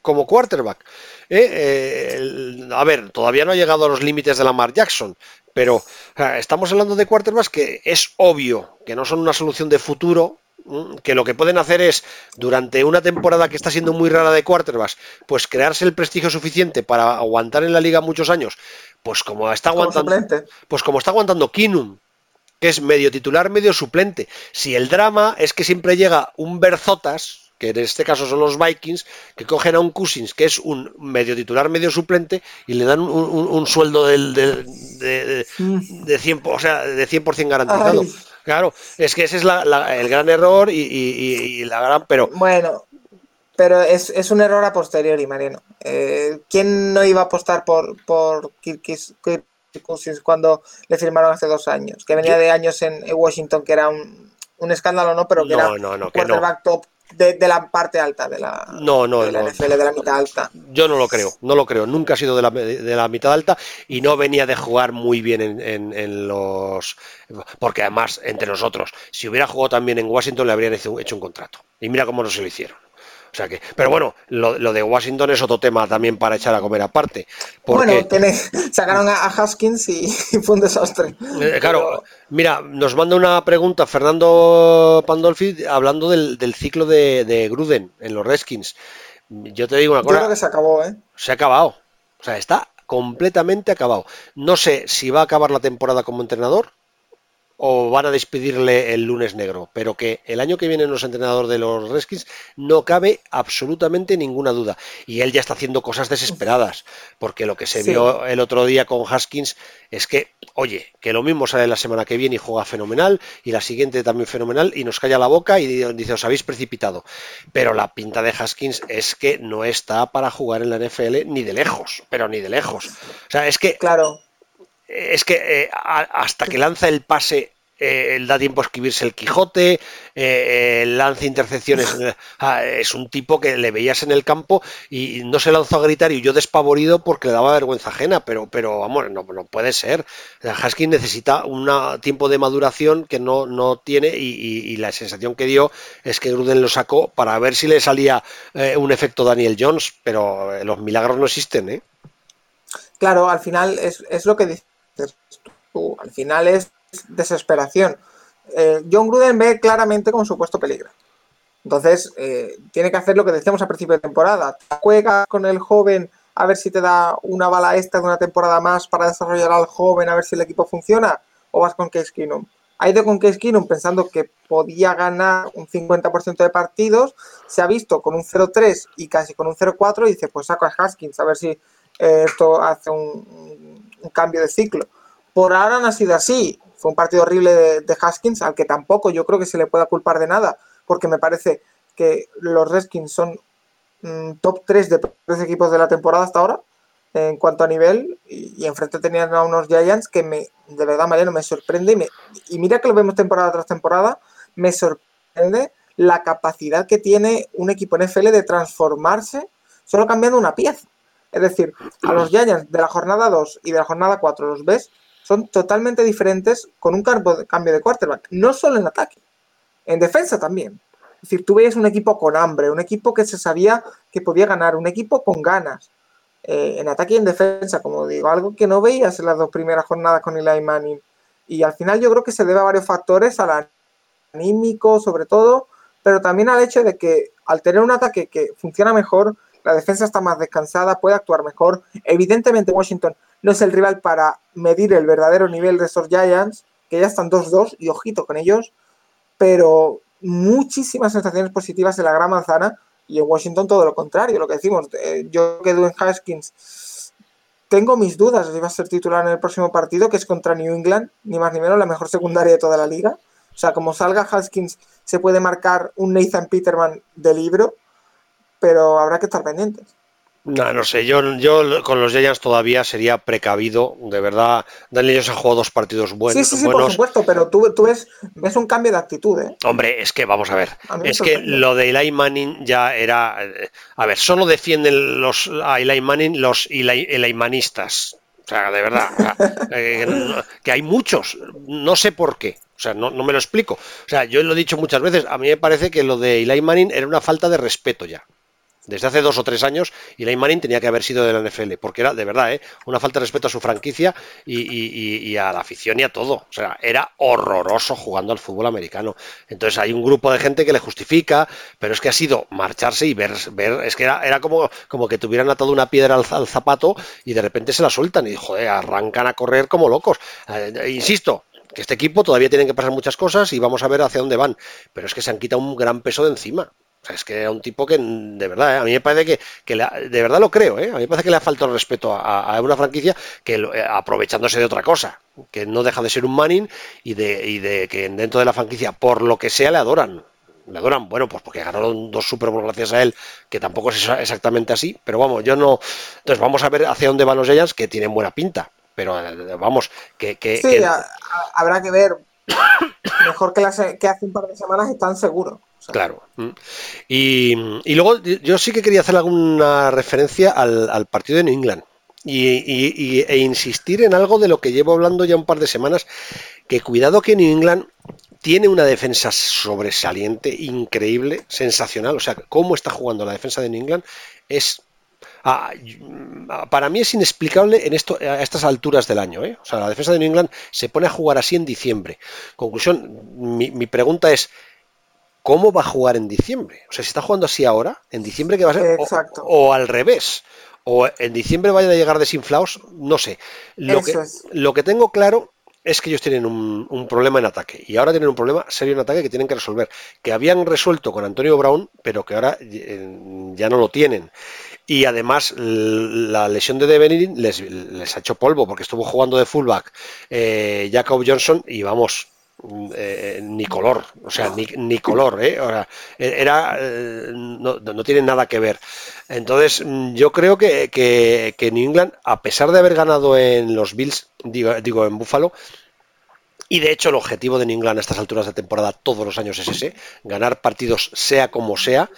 como quarterback. ¿Eh? Eh, a ver, todavía no ha llegado a los límites de Lamar Jackson, pero estamos hablando de quarterbacks que es obvio que no son una solución de futuro, que lo que pueden hacer es, durante una temporada que está siendo muy rara de quarterbacks, pues crearse el prestigio suficiente para aguantar en la liga muchos años, pues como está aguantando, pues como está aguantando Kinum, que es medio titular, medio suplente. Si el drama es que siempre llega un Berzotas, que en este caso son los Vikings, que cogen a un Cousins, que es un medio titular, medio suplente, y le dan un, sueldo del, de, de, 100, o sea, de 100% garantizado. Claro, es que ese es el gran error y, la gran, pero... Bueno, pero es, un error a posteriori, Mariano. Eh, ¿Quién no iba a apostar por, por Cousins cuando le firmaron hace dos años? Que venía de años en Washington, que era un, escándalo, ¿no? Pero que era un quarterback top de, la parte alta de la, no, no, de la NFL, de la mitad alta. Yo no lo creo, no lo creo. Nunca ha sido de la, de la mitad alta y no venía de jugar muy bien en, en, los. Porque además, entre nosotros, si hubiera jugado también en Washington, le habrían hecho, hecho un contrato. Y mira cómo no se lo hicieron. O sea que, pero bueno, lo, de Washington es otro tema también para echar a comer aparte. Porque... Bueno, sacaron a, Haskins y, fue un desastre. Eh, claro, mira, nos manda una pregunta Fernando Pandolfi hablando del, ciclo de, Gruden en los Redskins. Yo te digo una cosa. Yo creo que se acabó, ¿eh? Se ha acabado. O sea, está completamente acabado. No sé si va a acabar la temporada como entrenador o van a despedirle el lunes negro, pero que el año que viene los entrenador de los Redskins no cabe absolutamente ninguna duda. Y él ya está haciendo cosas desesperadas, porque lo que se vio el otro día con Haskins es que, oye, que lo mismo sale la semana que viene y juega fenomenal, y la siguiente también fenomenal, y nos calla la boca y dice, os habéis precipitado. Pero la pinta de Haskins es que no está para jugar en la NFL ni de lejos, pero ni de lejos. O sea, es que... Claro es que eh, hasta que lanza el pase eh, da tiempo a escribirse el Quijote, eh, lanza intercepciones. Ah, es un tipo que le veías en el campo y no se lanzó a gritar y yo despavorido porque le daba vergüenza ajena, pero, pero vamos, no, no puede ser. Husky necesita un tiempo de maduración que no, no tiene y, la sensación que dio es que Gruden lo sacó para ver si le salía un efecto Daniel Jones, pero los milagros no existen, ¿eh? Claro, al final es, es lo que dice al final es desesperación. Eh, John Gruden ve claramente como supuesto peligro. Entonces, eh, tiene que hacer lo que decíamos a principio de temporada. Juega con el joven a ver si te da una bala extra de una temporada más para desarrollar al joven, a ver si el equipo funciona, o vas con Case Keenum. Ha ido con Case Keenum pensando que podía ganar un 50% de partidos, se ha visto con un 0-3 y casi con un 0-4 y dice, pues saco a Haskins a ver si eh, esto hace un, cambio de ciclo. Por ahora no ha sido así. Fue un partido horrible de, Haskins, al que tampoco yo creo que se le pueda culpar de nada, porque me parece que los Redskins son mm, top 3 de tres equipos de la temporada hasta ahora en cuanto a nivel y, enfrente tenían a unos Giants que me de verdad Mariano me sorprende y, me, y mira que lo vemos temporada tras temporada me sorprende la capacidad que tiene un equipo NFL de transformarse solo cambiando una pieza es decir a los Giants de la jornada 2 y de la jornada 4 los ves son totalmente diferentes con un cambio de quarterback no solo en ataque en defensa también es decir, tú veías un equipo con hambre, un equipo que se sabía que podía ganar, un equipo con ganas, eh, en ataque y en defensa, como digo, algo que no veías en las dos primeras jornadas con Eli Manning. Y al final yo creo que se debe a varios factores, al anímico sobre todo, pero también al hecho de que al tener un ataque que funciona mejor, la defensa está más descansada, puede actuar mejor. Evidentemente Washington no es el rival para medir el verdadero nivel de estos Giants, que ya están 2-2 y ojito con ellos, pero muchísimas sensaciones positivas en la gran manzana y en Washington todo lo contrario, lo que decimos. Eh, yo quedo en Haskins. Tengo mis dudas si va a ser titular en el próximo partido, que es contra New England, ni más ni menos, la mejor secundaria de toda la liga. O sea, como salga Haskins, se puede marcar un Nathan Peterman de libro, pero habrá que estar pendientes. No, no sé, yo, yo con los Giants todavía sería precavido, de verdad. Daniel ellos ha jugado dos partidos buenos. Sí, sí, sí, por supuesto, pero tú, tú ves, ves, un cambio de actitud, ¿eh? Hombre, es que vamos a ver, es que lo de Eli Manning ya era... Eh, a ver, solo defienden los, a Eli Manning los Eli, Manistas. O sea, de verdad, eh, que hay muchos, no sé por qué. O sea, no, no, me lo explico. O sea, yo lo he dicho muchas veces, a mí me parece que lo de Eli Manning era una falta de respeto ya desde hace dos o tres años y Lane Manning tenía que haber sido de la NFL, porque era de verdad ¿eh? una falta de respeto a su franquicia y, a la afición y a todo. O sea, era horroroso jugando al fútbol americano. Entonces hay un grupo de gente que le justifica, pero es que ha sido marcharse y ver, ver es que era, como, como que tuvieran atado una piedra al, zapato y de repente se la sueltan y joder, arrancan a correr como locos. Eh, insisto, que este equipo todavía tienen que pasar muchas cosas y vamos a ver hacia dónde van, pero es que se han quitado un gran peso de encima es que era un tipo que, de verdad, ¿eh? a mí me parece que, de verdad lo creo, ¿eh? a mí me parece que le ha faltado el respeto a, una franquicia que eh, aprovechándose de otra cosa, que no deja de ser un Manning y de, de que dentro de la franquicia, por lo que sea, le adoran. Le adoran, bueno, pues porque ganaron dos Super Bowl gracias a él, que tampoco es exactamente así, pero vamos, yo no. Entonces vamos a ver hacia dónde van los Giants, que tienen buena pinta, pero vamos, que. que sí, habrá que ver. Mejor que, que hace un par de semanas están seguros. Claro. Mm. Y, luego yo sí que quería hacer alguna referencia al, partido de New England. Y, e insistir en algo de lo que llevo hablando ya un par de semanas, que cuidado que New England tiene una defensa sobresaliente, increíble, sensacional. O sea, cómo está jugando la defensa de New England es ah, para mí es inexplicable en esto, a estas alturas del año. ¿eh? O sea, la defensa de New England se pone a jugar así en diciembre. Conclusión, mi pregunta es, ¿cómo va a jugar en diciembre? O sea, si está jugando así ahora, en diciembre que va a ser, o, al revés, o en diciembre vayan a llegar desinflados, no sé. Lo, que, lo que tengo claro es que ellos tienen un, problema en ataque y ahora tienen un problema serio en ataque que tienen que resolver, que habían resuelto con Antonio Brown, pero que ahora eh, ya no lo tienen. Y además la lesión de Devenin les, les, ha hecho polvo porque estuvo jugando de fullback eh, Jacob Johnson y vamos, eh, ni color, o sea, ni, color, ¿eh? era, eh, no, no, tiene nada que ver. Entonces, yo creo que, que, que, New England, a pesar de haber ganado en los Bills, digo, digo en Buffalo, y de hecho el objetivo de New England a estas alturas de temporada todos los años es ese, ganar partidos sea como sea,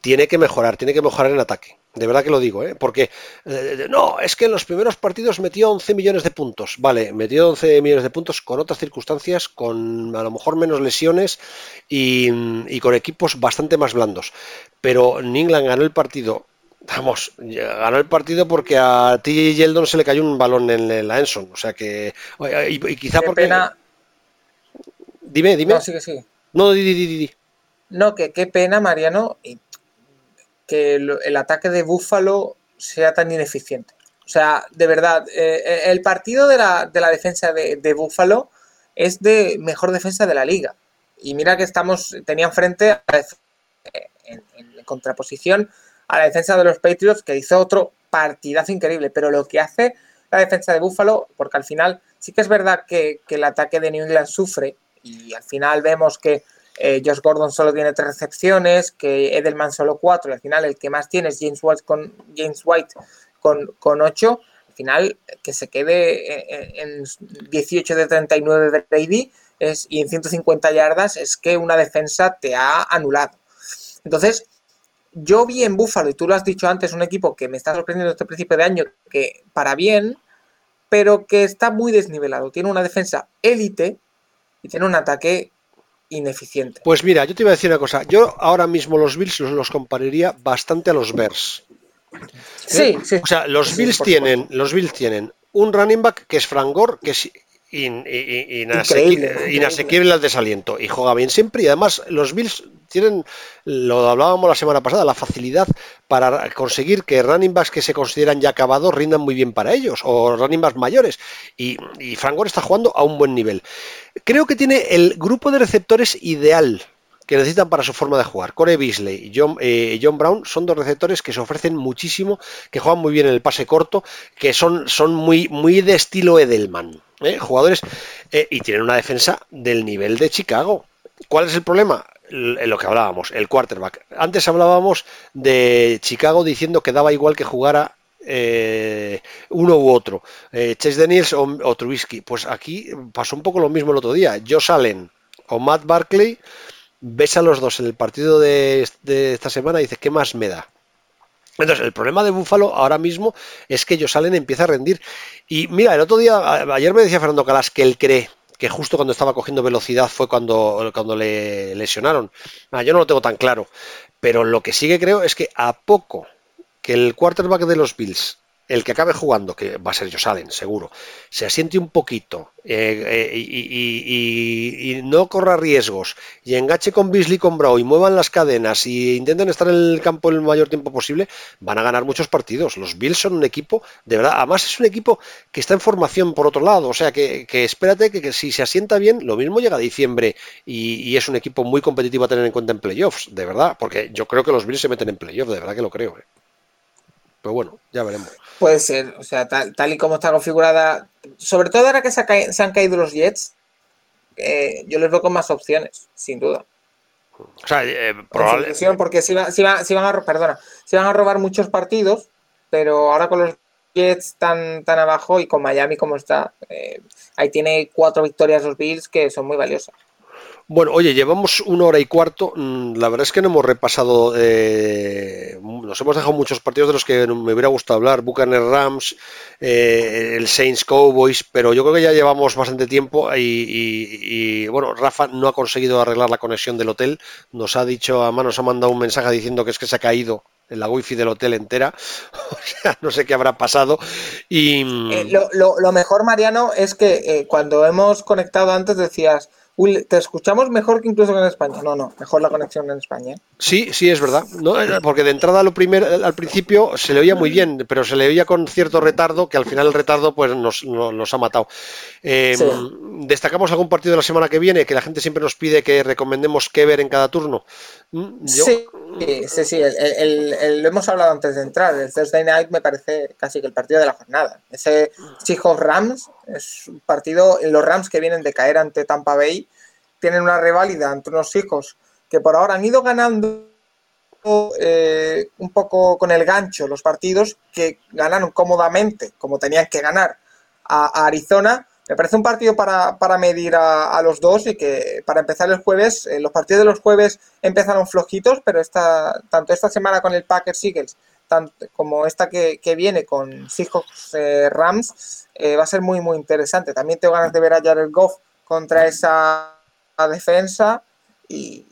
tiene que mejorar, tiene que mejorar en ataque. De verdad que lo digo, ¿eh? porque eh, no, es que en los primeros partidos metió 11 millones de puntos. Vale, metió 11 millones de puntos con otras circunstancias, con a lo mejor menos lesiones y, con equipos bastante más blandos. Pero England ganó el partido Vamos, ganó el partido porque a T. Yeldon se le cayó un balón en la Enson. O sea que. Y, quizá porque. Pena. Dime, dime. No, sigue, sigue. No, di, di, di, di. No, que qué pena, Mariano, el, ataque de Búfalo sea tan ineficiente. O sea, de verdad, eh, eh, el partido de la, defensa de, de Búfalo es de mejor defensa de la liga. Y mira que estamos, tenían frente a, en, en, contraposición a la defensa de los Patriots, que hizo otro partidazo increíble. Pero lo que hace la defensa de Búfalo, porque al final sí que es verdad que el ataque de New England sufre, y al final vemos que eh, Josh Gordon solo tiene tres recepciones, que Edelman solo cuatro, y al final el que más tiene es James White con, James White con, con ocho. Al final, que se quede en, 18 de 39 de Brady es, y en 150 yardas es que una defensa te ha anulado. Entonces, yo vi en Buffalo, y tú lo has dicho antes, un equipo que me está sorprendiendo este principio de año, que para bien, pero que está muy desnivelado. Tiene una defensa élite y tiene un ataque ineficiente. Pues mira, yo te iba a decir una cosa. Yo ahora mismo los Bills los, compararía bastante a los Bears. Sí, sí. O sea, los Bills tienen, los Bills tienen un running back que es Frank Gore, que es inasequible, al desaliento y juega bien siempre y además los Bills tienen, lo hablábamos la semana pasada, la facilidad para conseguir que running backs que se consideran ya acabados rindan muy bien para ellos o running backs mayores y, y Frank Gore está jugando a un buen nivel. Creo que tiene el grupo de receptores ideal que necesitan para su forma de jugar. Corey Beasley y John, eh, John, Brown son dos receptores que se ofrecen muchísimo, que juegan muy bien en el pase corto, que son, son muy, muy de estilo Edelman. ¿eh? Jugadores eh, y tienen una defensa del nivel de Chicago. ¿Cuál es el problema? En lo que hablábamos, el quarterback. Antes hablábamos de Chicago diciendo que daba igual que jugara uno u otro, Chase Daniels o, Trubisky. Pues aquí pasó un poco lo mismo el otro día. Josh Allen o Matt Barkley ves a los dos en el partido de, esta semana y dices, ¿qué más me da? Entonces, el problema de Búfalo ahora mismo es que ellos salen empieza a rendir. Y mira, el otro día, ayer me decía Fernando Calas que él cree que justo cuando estaba cogiendo velocidad fue cuando, cuando le lesionaron. Ah, yo no lo tengo tan claro, pero lo que sí que creo es que a poco que el quarterback de los Bills el que acabe jugando, que va a ser Josalen, seguro, se asiente un poquito eh, eh, y, no corra riesgos y engache con Beasley con Brown y muevan las cadenas y intenten estar en el campo el mayor tiempo posible, van a ganar muchos partidos. Los Bills son un equipo, de verdad, además es un equipo que está en formación por otro lado, o sea que, espérate que, si se asienta bien, lo mismo llega a diciembre y, es un equipo muy competitivo a tener en cuenta en playoffs, de verdad, porque yo creo que los Bills se meten en playoffs, de verdad que lo creo. Eh. Pero bueno, ya veremos. Puede ser, o sea, tal, y como está configurada, sobre todo ahora que se, han caído los Jets, eh, yo les veo con más opciones, sin duda. O sea, eh, Porque si, van a, perdona, si van a robar muchos partidos, pero ahora con los Jets tan, tan abajo y con Miami como está, eh, ahí tiene cuatro victorias los Bills que son muy valiosas. Bueno, oye, llevamos una hora y cuarto. Mm, la verdad es que no hemos repasado, eh, nos hemos dejado muchos partidos de los que me hubiera gustado hablar, Buchaner Rams, eh, el Saints Cowboys, pero yo creo que ya llevamos bastante tiempo y, bueno, Rafa no ha conseguido arreglar la conexión del hotel. Nos ha dicho, a nos ha mandado un mensaje diciendo que es que se ha caído en la wifi del hotel entera. O sea, no sé qué habrá pasado. Y... Eh, lo, mejor, Mariano, es que cuando hemos conectado antes decías te escuchamos mejor que incluso en España. No, no, mejor la conexión en España. Sí, sí, es verdad. ¿no? Eh, porque de entrada lo primer, al principio se le oía muy bien, pero se le oía con cierto retardo, que al final el retardo pues nos, ha matado. Em, ¿Destacamos algún partido de la semana que viene? Que la gente siempre nos pide que recomendemos qué ver en cada turno. ¿Mm? Sí, sí, sí. lo hemos hablado antes de entrar. El Thursday Night me parece casi que el partido de la jornada. Ese Seahawks Rams es un partido. Los Rams que vienen de caer ante Tampa Bay tienen una reválida entre unos hijos que por ahora han ido ganando eh, un poco con el gancho los partidos que ganaron cómodamente, como tenían que ganar a, Arizona. Me parece un partido para, medir a, los dos y que para empezar el jueves, eh, los partidos de los jueves empezaron flojitos, pero esta, tanto esta semana con el Packers Eagles como esta que, viene con Seahawks eh, Rams va a ser muy muy interesante. También tengo ganas de ver a Jared Goff contra esa defensa y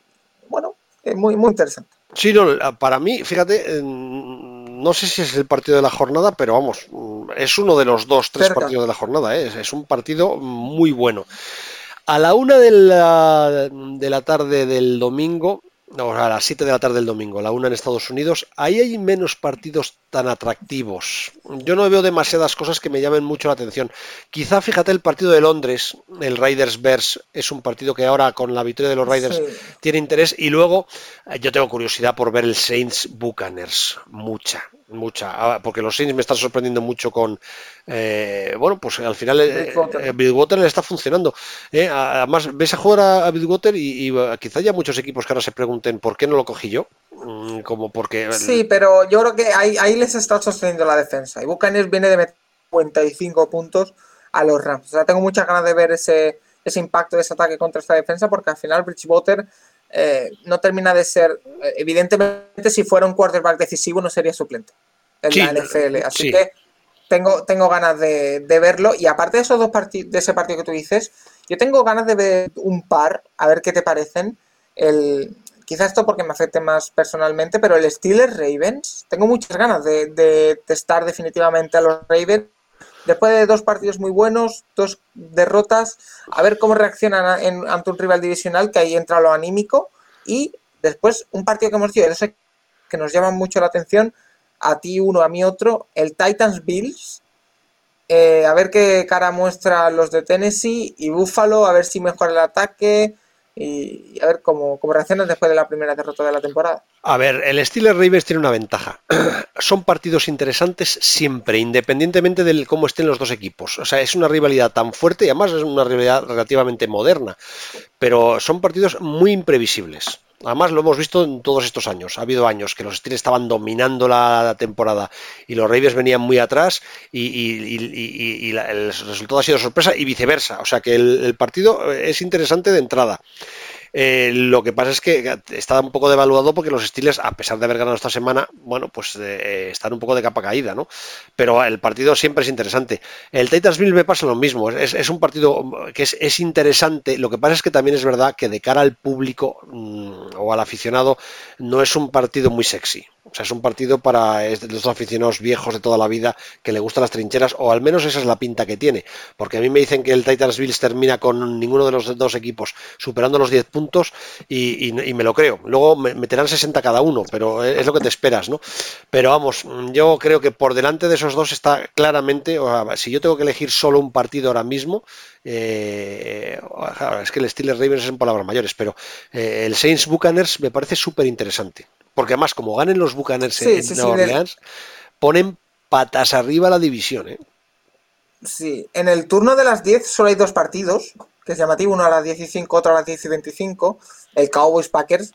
bueno, es muy, muy interesante. Sí, no, para mí, fíjate, no sé si es el partido de la jornada, pero vamos, es uno de los dos, tres partidos de la jornada, ¿eh? es, un partido muy bueno. A la una de la, de la tarde del domingo no, a las 7 de la tarde del domingo, la una en Estados Unidos, ahí hay menos partidos tan atractivos. Yo no veo demasiadas cosas que me llamen mucho la atención. Quizá, fíjate, el partido de Londres, el Raiders Bears, es un partido que ahora con la victoria de los Raiders tiene interés. Y luego, eh, yo tengo curiosidad por ver el Saints Buccaneers, mucha mucha, ah, porque los Saints me están sorprendiendo mucho con, eh, bueno, pues al final eh, eh Bridgewater le está funcionando. Eh. además, ves a jugar a, Bridgewater y, y, quizá haya muchos equipos que ahora se pregunten por qué no lo cogí yo. Mm, como porque... Sí, pero yo creo que ahí, ahí les está sosteniendo la defensa. Y Buccaneers viene de meter 55 puntos a los Rams. O sea, tengo muchas ganas de ver ese, ese impacto de ese ataque contra esta defensa porque al final Bridgewater eh, no termina de ser, eh, evidentemente si fuera un quarterback decisivo no sería suplente en la NFL, así que tengo, tengo ganas de, verlo. Y aparte de esos dos partidos, de ese partido que tú dices, yo tengo ganas de ver un par, a ver qué te parecen, el, quizás esto porque me afecte más personalmente, pero el Steelers Ravens, tengo muchas ganas de, de testar definitivamente a los Ravens después de dos partidos muy buenos, dos derrotas, a ver cómo reaccionan ante un rival divisional, que ahí entra lo anímico, y después un partido que hemos dicho, que nos llama mucho la atención, a ti uno, a mí otro, el Titans Bills, eh, a ver qué cara muestra los de Tennessee y Buffalo, a ver si mejora el ataque, y, a ver cómo, cómo reaccionan después de la primera derrota de la temporada. A ver, el Steelers Ravens tiene una ventaja. Son partidos interesantes siempre, independientemente de cómo estén los dos equipos. O sea, es una rivalidad tan fuerte y además es una rivalidad relativamente moderna. Pero son partidos muy imprevisibles. Además lo hemos visto en todos estos años. Ha habido años que los Steelers estaban dominando la temporada y los Ravens venían muy atrás y, el resultado ha sido sorpresa y viceversa. O sea que el partido es interesante de entrada. Eh, lo que pasa es que está un poco devaluado porque los Steelers, a pesar de haber ganado esta semana, bueno, pues eh, están un poco de capa caída, ¿no? Pero el partido siempre es interesante. El Titansville me pasa lo mismo, es, un partido que es, interesante, lo que pasa es que también es verdad que de cara al público mm, o al aficionado no es un partido muy sexy. O sea, es un partido para los aficionados viejos de toda la vida que le gustan las trincheras, o al menos esa es la pinta que tiene. Porque a mí me dicen que el Titans Bills termina con ninguno de los dos equipos superando los 10 puntos y, me lo creo. Luego meterán 60 cada uno, pero es lo que te esperas, ¿no? Pero vamos, yo creo que por delante de esos dos está claramente, o sea, si yo tengo que elegir solo un partido ahora mismo, eh, es que el Steelers Ravens son palabras mayores, pero eh, el Saints Buccaneers me parece súper interesante. Porque además, como ganen los Buccaneers en Nueva Orleans, ponen patas arriba la división. ¿eh? Sí, en el turno de las 10 solo hay dos partidos, que es llamativo, uno a las 10 y 5, otro a las 10 y 25. El Cowboys Packers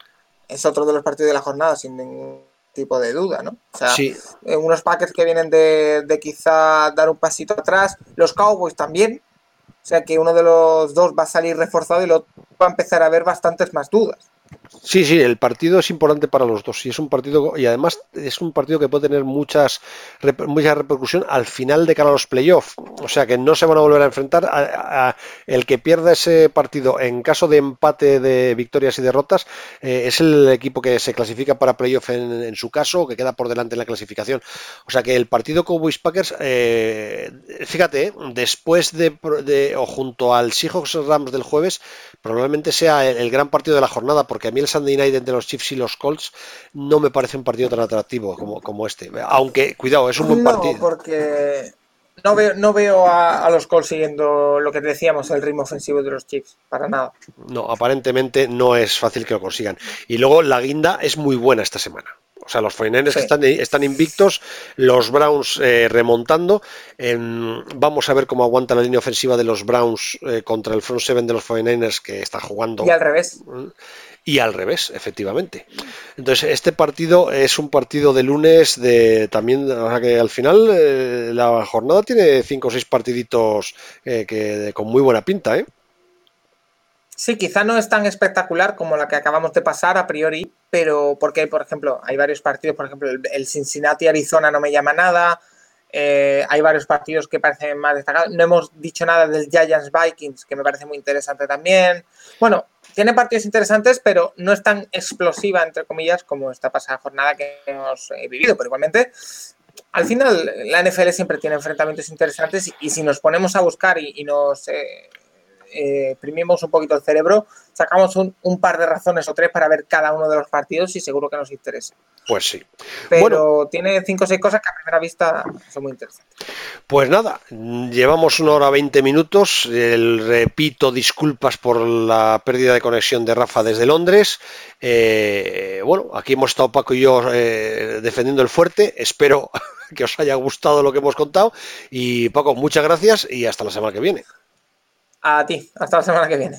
es otro de los partidos de la jornada, sin ningún tipo de duda, ¿no? O sea, eh, unos Packers que vienen de, de quizá dar un pasito atrás, los Cowboys también, o sea que uno de los dos va a salir reforzado y lo otro va a empezar a haber bastantes más dudas. Sí, sí, el partido es importante para los dos y es un partido y además es un partido que puede tener muchas mucha repercusión al final de cara a los playoffs, o sea que no se van a volver a enfrentar a, el que pierda ese partido en caso de empate de victorias y derrotas eh, es el equipo que se clasifica para playoff en, su caso o que queda por delante en la clasificación, o sea que el partido Cowboys Packers, eh, fíjate, después de, o junto al Seahawks Rams del jueves probablemente sea el, el gran partido de la jornada porque a mí el Sunday Night entre los Chiefs y los Colts no me parece un partido tan atractivo como, como este. Aunque, cuidado, es un buen partido. No, porque no veo, no veo a, los Colts siguiendo lo que decíamos, el ritmo ofensivo de los Chiefs, para nada. No, aparentemente no es fácil que lo consigan. Y luego la guinda es muy buena esta semana. O sea, los 49ers están, están, invictos, los Browns eh, remontando. vamos a ver cómo aguanta la línea ofensiva de los Browns eh, contra el front seven de los 49ers que está jugando. Y al revés. Y al revés, efectivamente. Entonces, este partido es un partido de lunes de también, o sea que al final eh, la jornada tiene cinco o seis partiditos eh, que, con muy buena pinta, ¿eh? Sí, quizá no es tan espectacular como la que acabamos de pasar a priori, pero porque, por ejemplo, hay varios partidos, por ejemplo, el Cincinnati-Arizona no me llama nada, eh, hay varios partidos que parecen más destacados. No hemos dicho nada del Giants Vikings, que me parece muy interesante también. Bueno, tiene partidos interesantes, pero no es tan explosiva, entre comillas, como esta pasada jornada que hemos eh, vivido. Pero igualmente, al final, la NFL siempre tiene enfrentamientos interesantes y, si nos ponemos a buscar y, nos eh, eh, exprimimos un poquito el cerebro, sacamos un, un, par de razones o tres para ver cada uno de los partidos y seguro que nos interesa. Pues sí. Pero bueno, tiene cinco o seis cosas que a primera vista son muy interesantes. Pues nada, llevamos una hora veinte minutos. El, repito, disculpas por la pérdida de conexión de Rafa desde Londres. Eh, bueno, aquí hemos estado Paco y yo eh, defendiendo el fuerte. Espero que os haya gustado lo que hemos contado. Y Paco, muchas gracias y hasta la semana que viene. A ti, hasta la semana que viene.